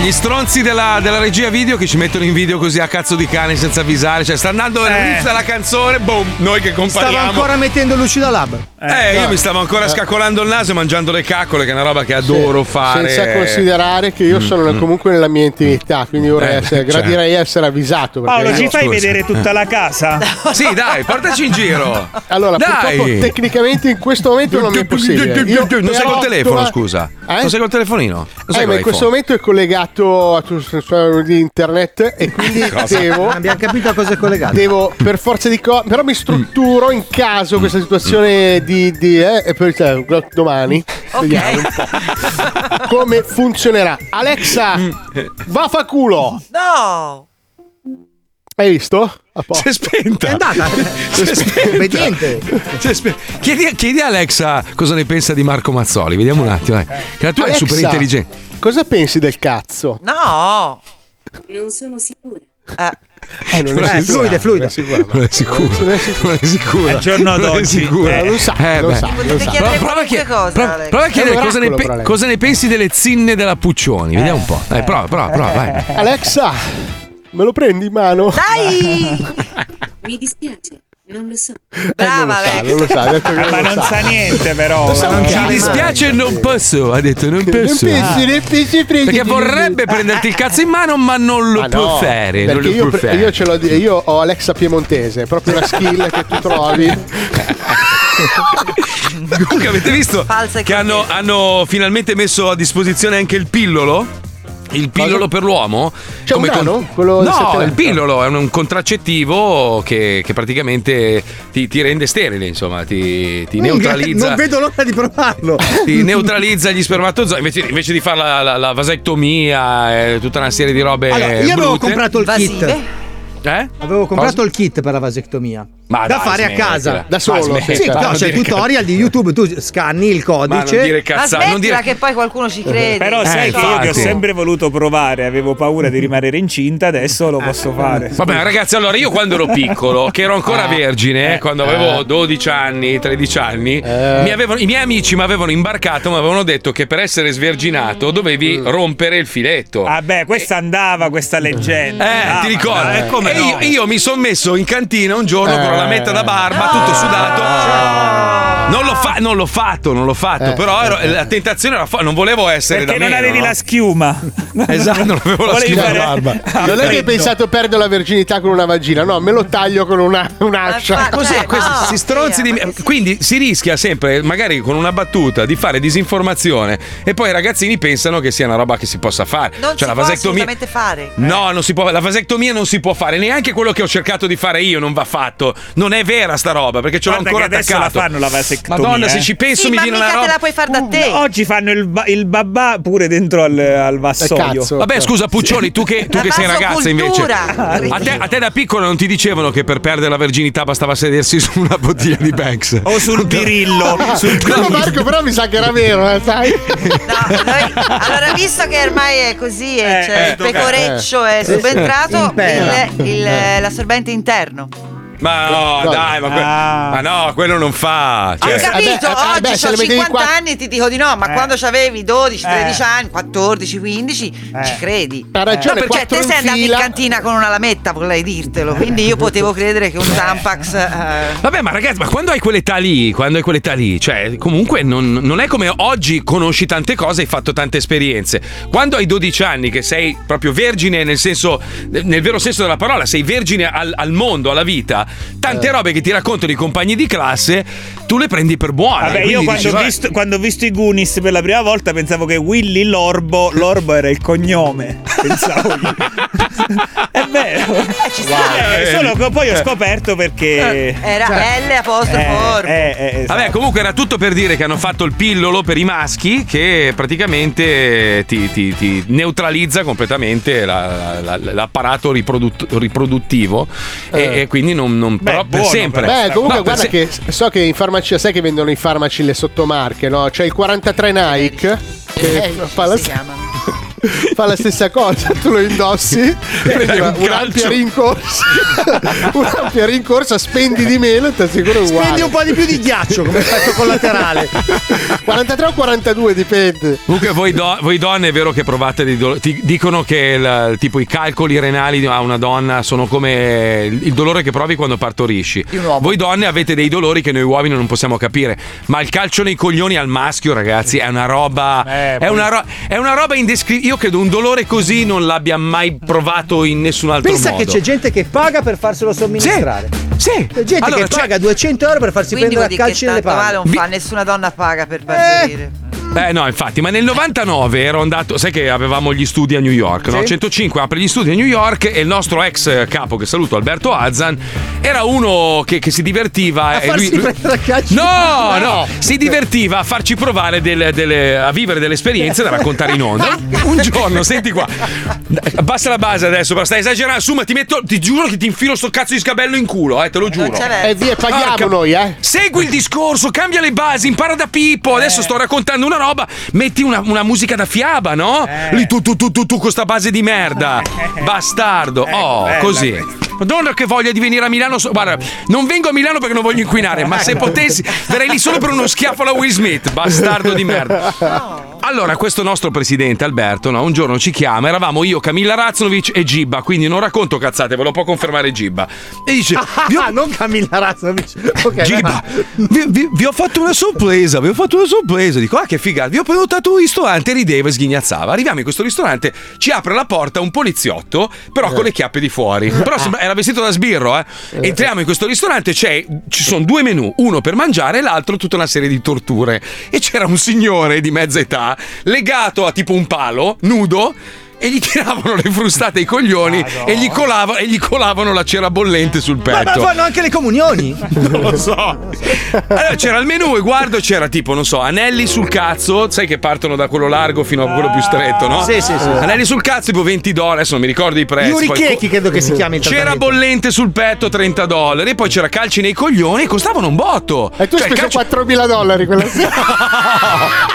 Gli stronzi della, della regia video che ci mettono in video così a cazzo di cane senza avvisare. Cioè, sta andando Eh. inizia la canzone, boom, noi che compariamo. Stava ancora mettendo Lucida Lab. Eh, io mi stavo ancora scaccolando il naso e mangiando le caccole, che è una roba che adoro fare. Senza considerare che io sono comunque nella mia intimità, quindi vorrei Eh, essere, cioè. gradirei essere avvisato. Paolo, ci fai Scusa. vedere tutta la casa? Sì, dai, portaci in giro. Allora, Dai. purtroppo tecnicamente in questo momento non mi è possibile. Io Non sei col telefono, scusa. Eh? Non sei col telefonino? Non sei Eh, ma in questo momento è collegato a tu- su- di internet e quindi Cosa? devo. Abbiamo capito a cosa è collegato. Devo per forza di cose, però mi strutturo in caso questa situazione di, di eh, e poi cioè, domani vediamo un po' come funzionerà. Alexa, va fa culo. No! Hai visto? Si è spenta. È andata. Si è spenta. Obbediente. Si è spe- Chiedi, chiedi a Alexa cosa ne pensa di Marco Mazzoli. Vediamo un attimo. dai. Che la tua è Alexa, super intelligente. Cosa pensi del cazzo? No! Non sono sicura. Eh, non Non è è fluida, è sicura, Non è sicuro. Non è sicura. Non è sicura. Al giorno Non è d'oggi, sicura. eh, lo sa, Eh, lo sa, lo sa. Prova- prova chied- cosa. prova- prova a chiedere cosa ne, pe- cosa ne pensi delle zinne della Puccioni. Vediamo un po'. Dai, prova, prova, prova, vai. Alexa, me lo prendi in mano? Dai! Mi dispiace, non lo so. Brava, Eh, Alex. non lo sa, ha detto che Ah, non ma lo non sa niente però. Lo sa un Non sa Mi dispiace, non posso. Ha detto, non posso. pensi, ne pensi, prendi, Perché vorrebbe prenderti il cazzo in mano, ma non lo Ma può no, fare. Non Perché lo io, può pre- fare. io ce l'ho io ho Alexa piemontese, è proprio una skill che tu trovi. Comunque avete visto Falsa che hanno, hanno finalmente messo a disposizione anche il pillolo? Il pillolo per l'uomo? C'è un nano? Del no, il pillolo è un, un contraccettivo che, che praticamente ti, ti rende sterile, insomma, ti, ti neutralizza. Non vedo l'ora di provarlo. Ti neutralizza gli spermatozoi invece, invece di fare la, la- la vasectomia e tutta una serie di robe. Allora, io avevo brutte. comprato il kit. Vasive? Eh? Avevo comprato Cosa? il kit per la vasectomia. Ma da dai, fare a smettila. casa. Da solo, Ma sì, no, c'è il tutorial di YouTube, tu scanni il Ma non codice. dire Ma cazzate, non smettila dire che poi qualcuno ci crede. Però sai Eh, che io che ho sempre voluto provare, avevo paura di rimanere incinta, adesso lo posso fare. Vabbè, ragazzi, allora io quando ero piccolo, che ero ancora vergine, quando avevo 12 anni, 13 anni, mi avevano- i miei amici mi avevano imbarcato, mi avevano detto che per essere sverginato dovevi rompere il filetto. Vabbè, questa andava, questa leggenda. Eh, Ah, ti ricordi? ma- eh, come e no? io, io mi sono messo in cantina un giorno con la lametta da barba, tutto sudato. Non l'ho, fa- non l'ho fatto, non l'ho fatto, però ero- la tentazione era fa- non volevo essere Perché da non meno, avevi no? la schiuma. Esatto, non avevo la Volevi schiuma fare- barba. Ah, Non è che hai freddo. pensato perdo la virginità con una vagina, no, me lo taglio con una, un'ascia. Ma Così, Cioè, questi no, si stronzi di che- Quindi si rischia sempre, magari con una battuta, di fare disinformazione e poi i ragazzini pensano che sia una roba che si possa fare. Non cioè si la può vasectomia. assolutamente fare. No, non si può, la vasectomia non si può fare, neanche quello che ho cercato di fare io non va fatto. Non è vera sta roba, perché ce l'ho Guarda ancora che adesso attaccato. la fanno la vasectomia. Madonna, se eh. ci penso Sì, mi ma viene mica una te roba. la puoi fare da te. Oggi fanno il, ba- il babà pure dentro al, al vassoio. cazzo. Vabbè, scusa Puccioni, tu che, tu che sei ragazza invece. vasocultura. A te, a te da piccolo non ti dicevano che per perdere la verginità bastava sedersi su una bottiglia di Banks. O sul birillo. sul No, Marco, però mi sa che era vero, eh, sai? No, noi- allora, visto che ormai è così, e Eh, cioè eh, il tocca- pecoreccio è subentrato, il- il- l'assorbente interno. Ma no, No. dai, ma, que- Ah. ma no, quello non fa. Ho Cioè, capito, eh beh, eh oggi beh, se ho le vedevi 50 qua- anni e ti dico di no, ma Eh. quando avevi 12, 13 Eh. anni, 14, 15, ci credi. Ha ragione, No, cioè, quattro te in sei andato in fila. cantina con una lametta, vorrei dirtelo, quindi io potevo credere che un Tampax... eh, Vabbè, ma ragazzi, ma quando hai quell'età lì, quando hai quell'età lì, cioè, comunque non, non è come oggi conosci tante cose, hai fatto tante esperienze. Quando hai 12 anni, che sei proprio vergine nel senso, nel vero senso della parola, sei vergine al, al mondo, alla vita, tante Eh. robe che ti raccontano i compagni di classe, tu le prendi per buone. Vabbè, io quando, dici, ho "Vabbè, visto, quando ho visto i Goonies per la prima volta pensavo che Willy Lorbo, Lorbo era il cognome. Pensavo io. È vero. Eh, solo che poi ho scoperto perché. Era L apostrofo Eh, Orbo. eh, eh, esatto. Vabbè, comunque era tutto per dire che hanno fatto il pillolo per i maschi che praticamente ti, ti- ti neutralizza completamente la- la- la- l'apparato riprodut- riproduttivo e, e quindi non, non- però per buono, sempre. però. Beh, comunque No, per guarda se- che so che in farmacia, sai che vendono i farmaci le sottomarche, no? C'è il 43 Nike che Eh, fa, la, si chiamano. fa la stessa cosa, tu lo indossi, prendi un un'ampia rincorsa, un'ampia rincorsa, spendi di meno e ti assicuro uguale. Spendi un po' di più di ghiaccio come effetto collaterale. 43 o 42 dipende. Comunque voi, do- voi donne è vero che provate dei dolori, ti dicono che il- tipo i calcoli renali a una donna sono come il dolore che provi quando partorisci. Voi donne avete dei dolori che noi uomini non possiamo capire, ma il calcio nei coglioni al maschio ragazzi è una roba Eh, è, poi- una ro- è una roba indescrivibile. Io credo un dolore così non l'abbia mai provato in nessun altro Pensa modo. che c'è gente che paga per farselo somministrare. Sì. C'è gente Allora, che c'è- paga 200 euro per farsi Quindi prendere a calci nelle palle. non fa, nessuna donna paga per partorire. Eh no, infatti, ma nel 99 ero andato, sai che avevamo gli studi a New York, no? Sì. 105 apre gli studi a New York e il nostro ex capo, che saluto Alberto Azzan, era uno che, che si divertiva. A e farsi prendere a calci. No, No. no, si divertiva a farci provare delle- delle- a vivere delle esperienze da raccontare in onda. Un giorno, senti qua, abbassa la base adesso, però stai esagerando. Su, ma ti metto, ti giuro che ti infilo sto cazzo di scabello in culo, eh, te lo giuro. E via, paghiamo Porca- noi, eh. Segui il discorso, cambia le basi, impara da Pippo. Adesso sto raccontando una roba, metti una, una musica da fiaba, no? Lì tu, tu, tu, tu, tu, con sta base di merda. Bastardo. Oh, bella così. Madonna che voglia di venire a Milano. so- Guarda, non vengo a Milano perché non voglio inquinare, ma se potessi, verrei lì solo per uno schiaffo alla Will Smith. Bastardo di merda. Allora, questo nostro presidente Alberto, no, un giorno ci chiama, eravamo io, Camilla Raznovic e Gibba, quindi non racconto cazzate, ve lo può confermare Gibba. E dice: vi ho- Ah, non Camilla Razzovic. Ok, Gibba, vi, vi- vi ho fatto una sorpresa, vi ho fatto una sorpresa. Dico, ah, che figata, vi ho prenotato un ristorante, rideva e sghignazzava. Arriviamo in questo ristorante, ci apre la porta un poliziotto, però con le chiappe di fuori. Però era vestito da sbirro, eh. Entriamo in questo ristorante, c'è, ci sono due menù, uno per mangiare e l'altro tutta una serie di torture. E c'era un signore di mezza età, legato a tipo un palo, nudo. E gli tiravano le frustate ai coglioni e gli, colava- e gli colavano la cera bollente sul Ma, petto. ma fanno anche le comunioni? Non lo so. Allora c'era il menù e guardo c'era tipo, non so, anelli sul cazzo, sai che partono da quello largo fino a quello più stretto, no? Sì, sì, sì. Anelli sul cazzo tipo 20 dollari, adesso non mi ricordo i prezzi. Yuri Poi credo che si chiami il C'era bollente sul petto 30 dollari, e poi c'era calci nei coglioni e costavano un botto. E tu hai Cioè, speso calci- 4.000 dollari quella sera.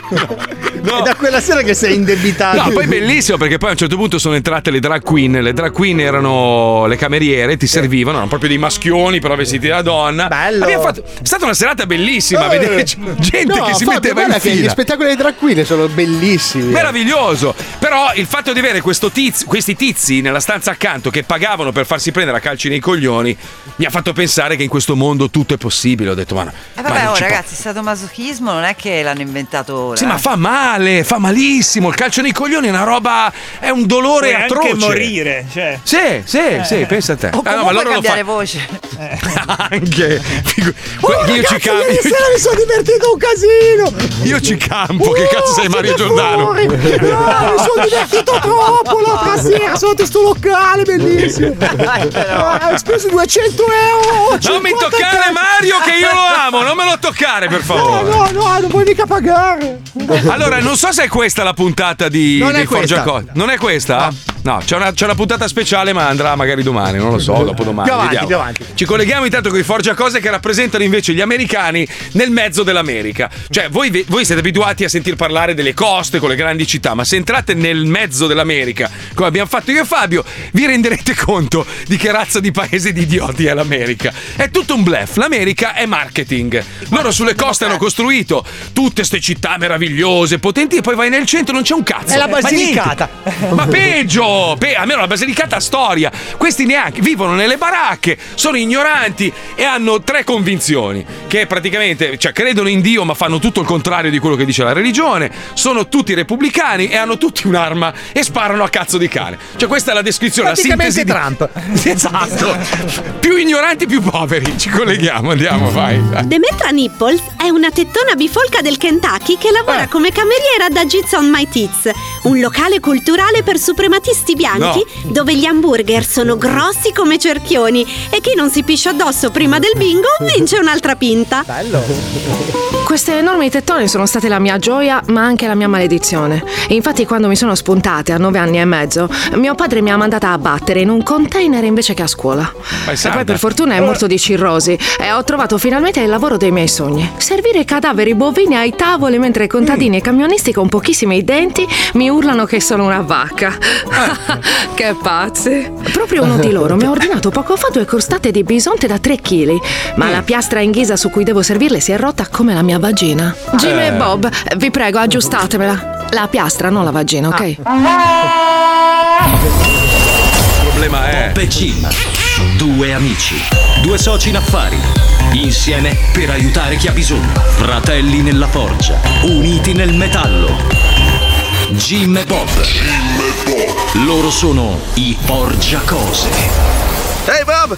È da quella sera che sei indebitato. No, poi bellissimo perché poi un certo punto sono entrate le drag queen. Le drag queen erano le cameriere, ti servivano, erano proprio dei maschioni, però vestiti da donna. Bello. Fatto- È stata una serata bellissima, Eh, vedere gente no, che si Fabio, metteva in fila. Gli spettacoli dei drag queen sono bellissimi. Meraviglioso! Però il fatto di avere questo tiz- questi tizi nella stanza accanto che pagavano per farsi prendere a calci nei coglioni mi ha fatto pensare che in questo mondo tutto è possibile. Ho detto, ma, no, Eh ma vabbè, non oh, ci può- ragazzi, sadomasochismo non è che l'hanno inventato ora. Sì, eh. ma fa male, fa malissimo. Il calcio nei coglioni è una roba. È un dolore Puoi atroce. anche morire, cioè. Sì, sì, sì, pensa a te. O Ah, no, comunque loro lo cambiare fanno- voce. Anche. Oh, io ci ragazzi, cambio. ieri sera mi sono divertito un casino. Io ci campo. che cazzo sei Mario Giordano? No, mi sono divertito troppo l'altra sera. Sono andato sto locale, bellissimo. Ah, ho speso 200 euro. Non mi 50 toccare. Mario che io lo amo, non me lo toccare per No, favore. no, no, non puoi mica pagare. Allora, non so se è questa la puntata di, Non è dei questa. Forgiacose. Non è questa? No, c'è, una, c'è una puntata speciale, ma andrà magari domani, non lo so, dopodomani. Più avanti, vediamo. più avanti. Ci colleghiamo intanto con i Forgiacose che rappresentano invece gli americani nel mezzo dell'America. Cioè, voi, voi siete abituati a sentir parlare delle coste con le grandi città, ma se entrate nel mezzo dell'America, come abbiamo fatto io e Fabio, vi renderete conto di che razza di paese di idioti è l'America. È tutto un bluff. L'America è marketing. Loro sulle coste hanno costruito tutte ste città meravigliose, potenti, e poi vai nel centro non c'è un cazzo. È la Basilicata. Ma peggio! Pe- almeno la Basilicata ha storia. Questi neanche vivono nelle baracche, sono ignoranti e hanno tre convinzioni. Che praticamente, cioè, credono in Dio, ma fanno tutto il contrario di quello che dice la religione. Sono tutti repubblicani e hanno tutti un'arma e sparano a cazzo di cane. Cioè, questa è la descrizione, la sintesi. di- Trump. Esatto. più ignoranti, più poveri. Ci colleghiamo, andiamo, vai. Demetra Nipples è una tettona bifolca del Kentucky che lavora Eh. come cameriera da Jits on My Tits, un locale culturale per suprematisti bianchi dove gli hamburger sono grossi come cerchioni. E chi non si piscia addosso prima del bingo vince un'altra pinta. Queste enormi tettone sono state la mia gioia, ma anche la mia maledizione. Infatti, quando mi sono spuntate a nove anni e mezzo, mio padre mi ha mandata a battere in un container invece che a scuola. E poi, per fortuna, è morto di cirrosi e ho trovato finalmente il lavoro dei miei sogni: servire cadaveri bovini ai tavoli mentre contadini e camionisti con pochissimi denti mi urlano che sono una vacca. che pazzi! Proprio uno di loro mi ha ordinato poco fa due crostate di bisonte da 3 kg, ma la piastra in ghisa su cui devo servirle si è rotta come la mia vagina. Jim Eh. e Bob, vi prego, aggiustatemela. La piastra, non la vagina, ok? Il problema è. Bob e Jim, due amici, due soci in affari, insieme per aiutare chi ha bisogno, fratelli nella forgia, uniti nel metallo. Jim e Bob. Loro sono i Forgiacose. Ehi Bob,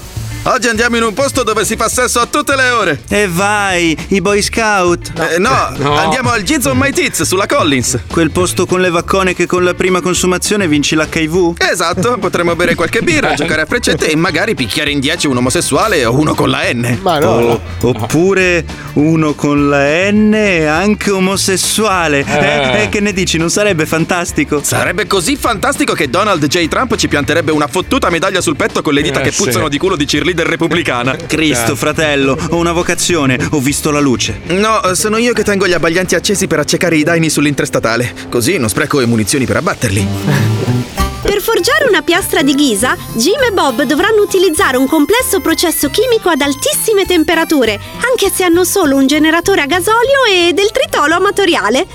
Oggi andiamo in un posto dove si fa sesso a tutte le ore. E vai, i Boy Scout. Eh, no, No. andiamo al Giz on My Tits sulla Collins. Quel posto con le vaccone che con la prima consumazione vinci l'HIV? Esatto, potremmo bere qualche birra, giocare a freccette e magari picchiare in 10 un omosessuale o uno con la N. Ma O- oppure uno con la N e anche omosessuale. Eh, eh, che ne dici? Non sarebbe fantastico? Sarebbe così fantastico che Donald J. Trump ci pianterebbe una fottuta medaglia sul petto con le dita Eh, che sì. puzzano di culo di cheerleader repubblicana. Cristo, fratello, ho una vocazione, ho visto la luce. No, sono io che tengo gli abbaglianti accesi per accecare i daini sull'interstatale. Così non spreco munizioni per abbatterli. Per forgiare una piastra di ghisa, Jim e Bob dovranno utilizzare un complesso processo chimico ad altissime temperature, anche se hanno solo un generatore a gasolio e del tritolo amatoriale.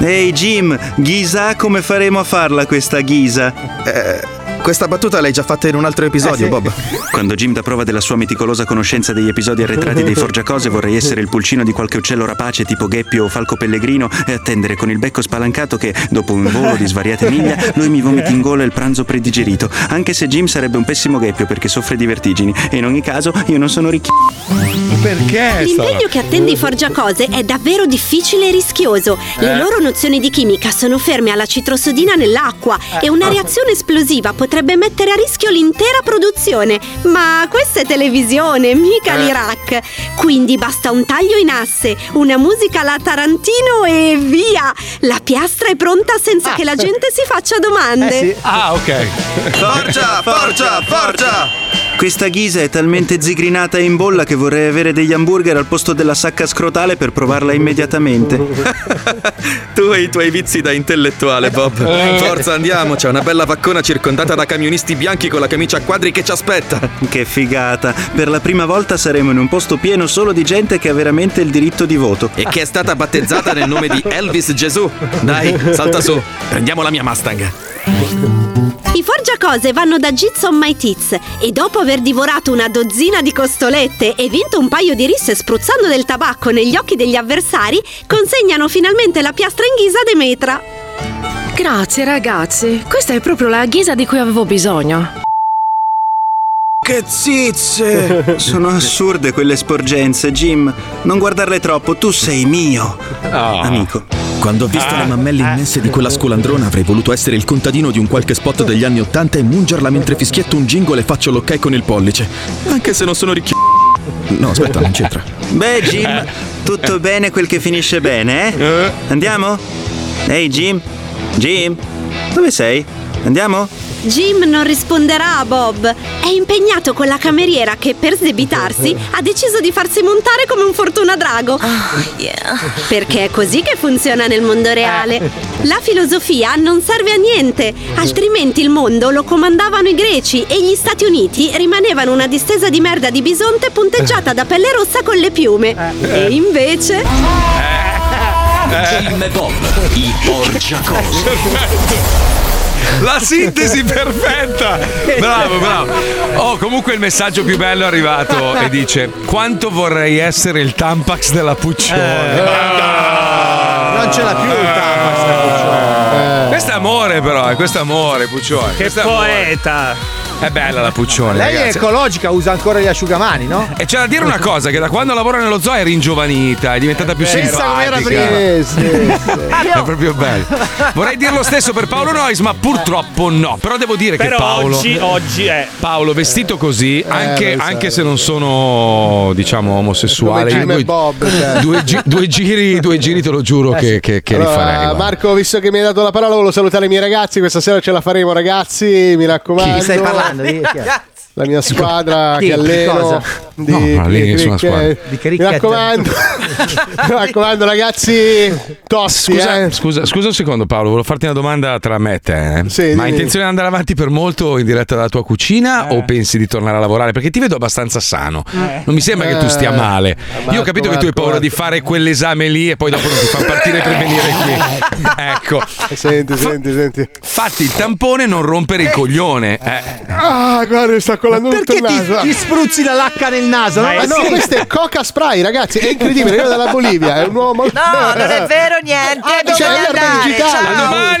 Ehi Jim, ghisa, come faremo a farla questa ghisa? Eh, questa battuta l'hai già fatta in un altro episodio, Bob. Quando Jim dà prova della sua meticolosa conoscenza degli episodi arretrati dei Forgiacose, vorrei essere il pulcino di qualche uccello rapace tipo gheppio o falco pellegrino e attendere con il becco spalancato che, dopo un volo di svariate miglia, lui mi vomiti in gola il pranzo predigerito. Anche se Jim sarebbe un pessimo gheppio perché soffre di vertigini. E in ogni caso, io non sono ricchi. Perché? L'impegno che attende i forgiacose è davvero difficile e rischioso. Le Eh. loro nozioni di chimica sono ferme alla citrosodina nell'acqua e una reazione esplosiva potrebbe mettere a rischio l'intera produzione. Ma questa è televisione, mica Eh. l'Iraq. Quindi basta un taglio in asse, una musica alla Tarantino e via! La piastra è pronta senza che la gente si faccia domande. Ah, ok. Forgia, forgia, forgia! Questa ghisa è talmente zigrinata e in bolla che vorrei avere degli hamburger al posto della sacca scrotale per provarla immediatamente. Tu e i tuoi vizi da intellettuale, Bob. Eh. Forza, andiamo. C'è una bella vaccona circondata da camionisti bianchi con la camicia a quadri che ci aspetta. Che figata! Per la prima volta saremo in un posto pieno solo di gente che ha veramente il diritto di voto. E che è stata battezzata nel nome di Elvis Gesù. Dai, salta su. Prendiamo la mia Mustang. I forgiacose vanno da Giz on My Tits e dopo aver divorato una dozzina di costolette e vinto un paio di risse spruzzando del tabacco negli occhi degli avversari, consegnano finalmente la piastra in ghisa a Demetra. Grazie ragazzi, questa è proprio la ghisa di cui avevo bisogno. Che zizze! Sono assurde quelle sporgenze, Jim. Non guardarle troppo, tu sei mio. Amico. Quando ho visto Ah. le mammelle immense di quella scolandrona avrei voluto essere il contadino di un qualche spot degli anni Ottanta e mungerla mentre fischietto un jingle e faccio l'ok con il pollice. Anche se non sono ricchi. No, aspetta, non c'entra. Beh, Jim, tutto bene quel che finisce bene, eh? Andiamo? Ehi, Jim? Jim? Dove sei? Andiamo? Jim non risponderà a Bob. È impegnato con la cameriera che, per sdebitarsi, ha deciso di farsi montare come un fortuna drago. Perché è così che funziona nel mondo reale. La filosofia non serve a niente, altrimenti il mondo lo comandavano i greci e gli Stati Uniti rimanevano una distesa di merda di bisonte punteggiata da pelle rossa con le piume. E invece. Jim e Bob, i Forgiacose. La sintesi perfetta! Bravo, bravo. Oh, comunque il messaggio più bello è arrivato e dice: Quanto vorrei essere il Tampax della Puccione. Non ce l'ha più il Tampax da Puccione. Questo è amore, però, eh, questo è amore, Puccione. Che Questo è amore. È bella la Puccione. Lei è ragazzi. ecologica, usa ancora gli asciugamani, no? E c'è da dire una cosa: che da quando lavora nello zoo è ringiovanita, è diventata più Pensa simpatica. com'era prima. Sì, sì, È proprio bello. Vorrei dire lo stesso per Paolo Nois, ma purtroppo no. Però devo dire Però che Paolo. oggi, oggi è. Paolo vestito così, anche, so. anche se non sono, diciamo, omosessuale. Come due, Bob, cioè. due gi- due giri, due giri, te lo giuro che, che, che Allora, rifarei. guarda. Marco, visto che mi hai dato la parola, volevo salutare i miei ragazzi. Questa sera ce la faremo, ragazzi. Mi raccomando. Chi stai parlando? Di- chi è? La mia squadra Chi? che alleno. Cosa? Di, No, lì nessuna squadra. Di Mi raccomando, mi raccomando, ragazzi. Tossi, Scusa, eh. scusa, scusa un secondo, Paolo. Volevo farti una domanda tra me e te. eh. Sì, Ma hai intenzione di andare avanti per molto in diretta dalla tua cucina Eh. o pensi di tornare a lavorare? Perché ti vedo abbastanza sano. Non mi sembra che tu stia Eh. male. Io Marco, ho capito che tu hai Marco, paura di Marco. fare quell'esame lì e poi dopo non ti fa partire per venire qui. Ecco. Senti, senti, senti. Fatti il tampone e non rompere il coglione. Eh. Ah, guarda, sta colando tutto Perché il ti, naso. ti spruzzi la lacca nel naso? Ma no? Ma no, sì. questo è Coca Spray, ragazzi. È incredibile. Io dalla Bolivia, è un uomo. No, non è vero niente. Ah, c'è l'erba andare. digitale. Ciao. Domani!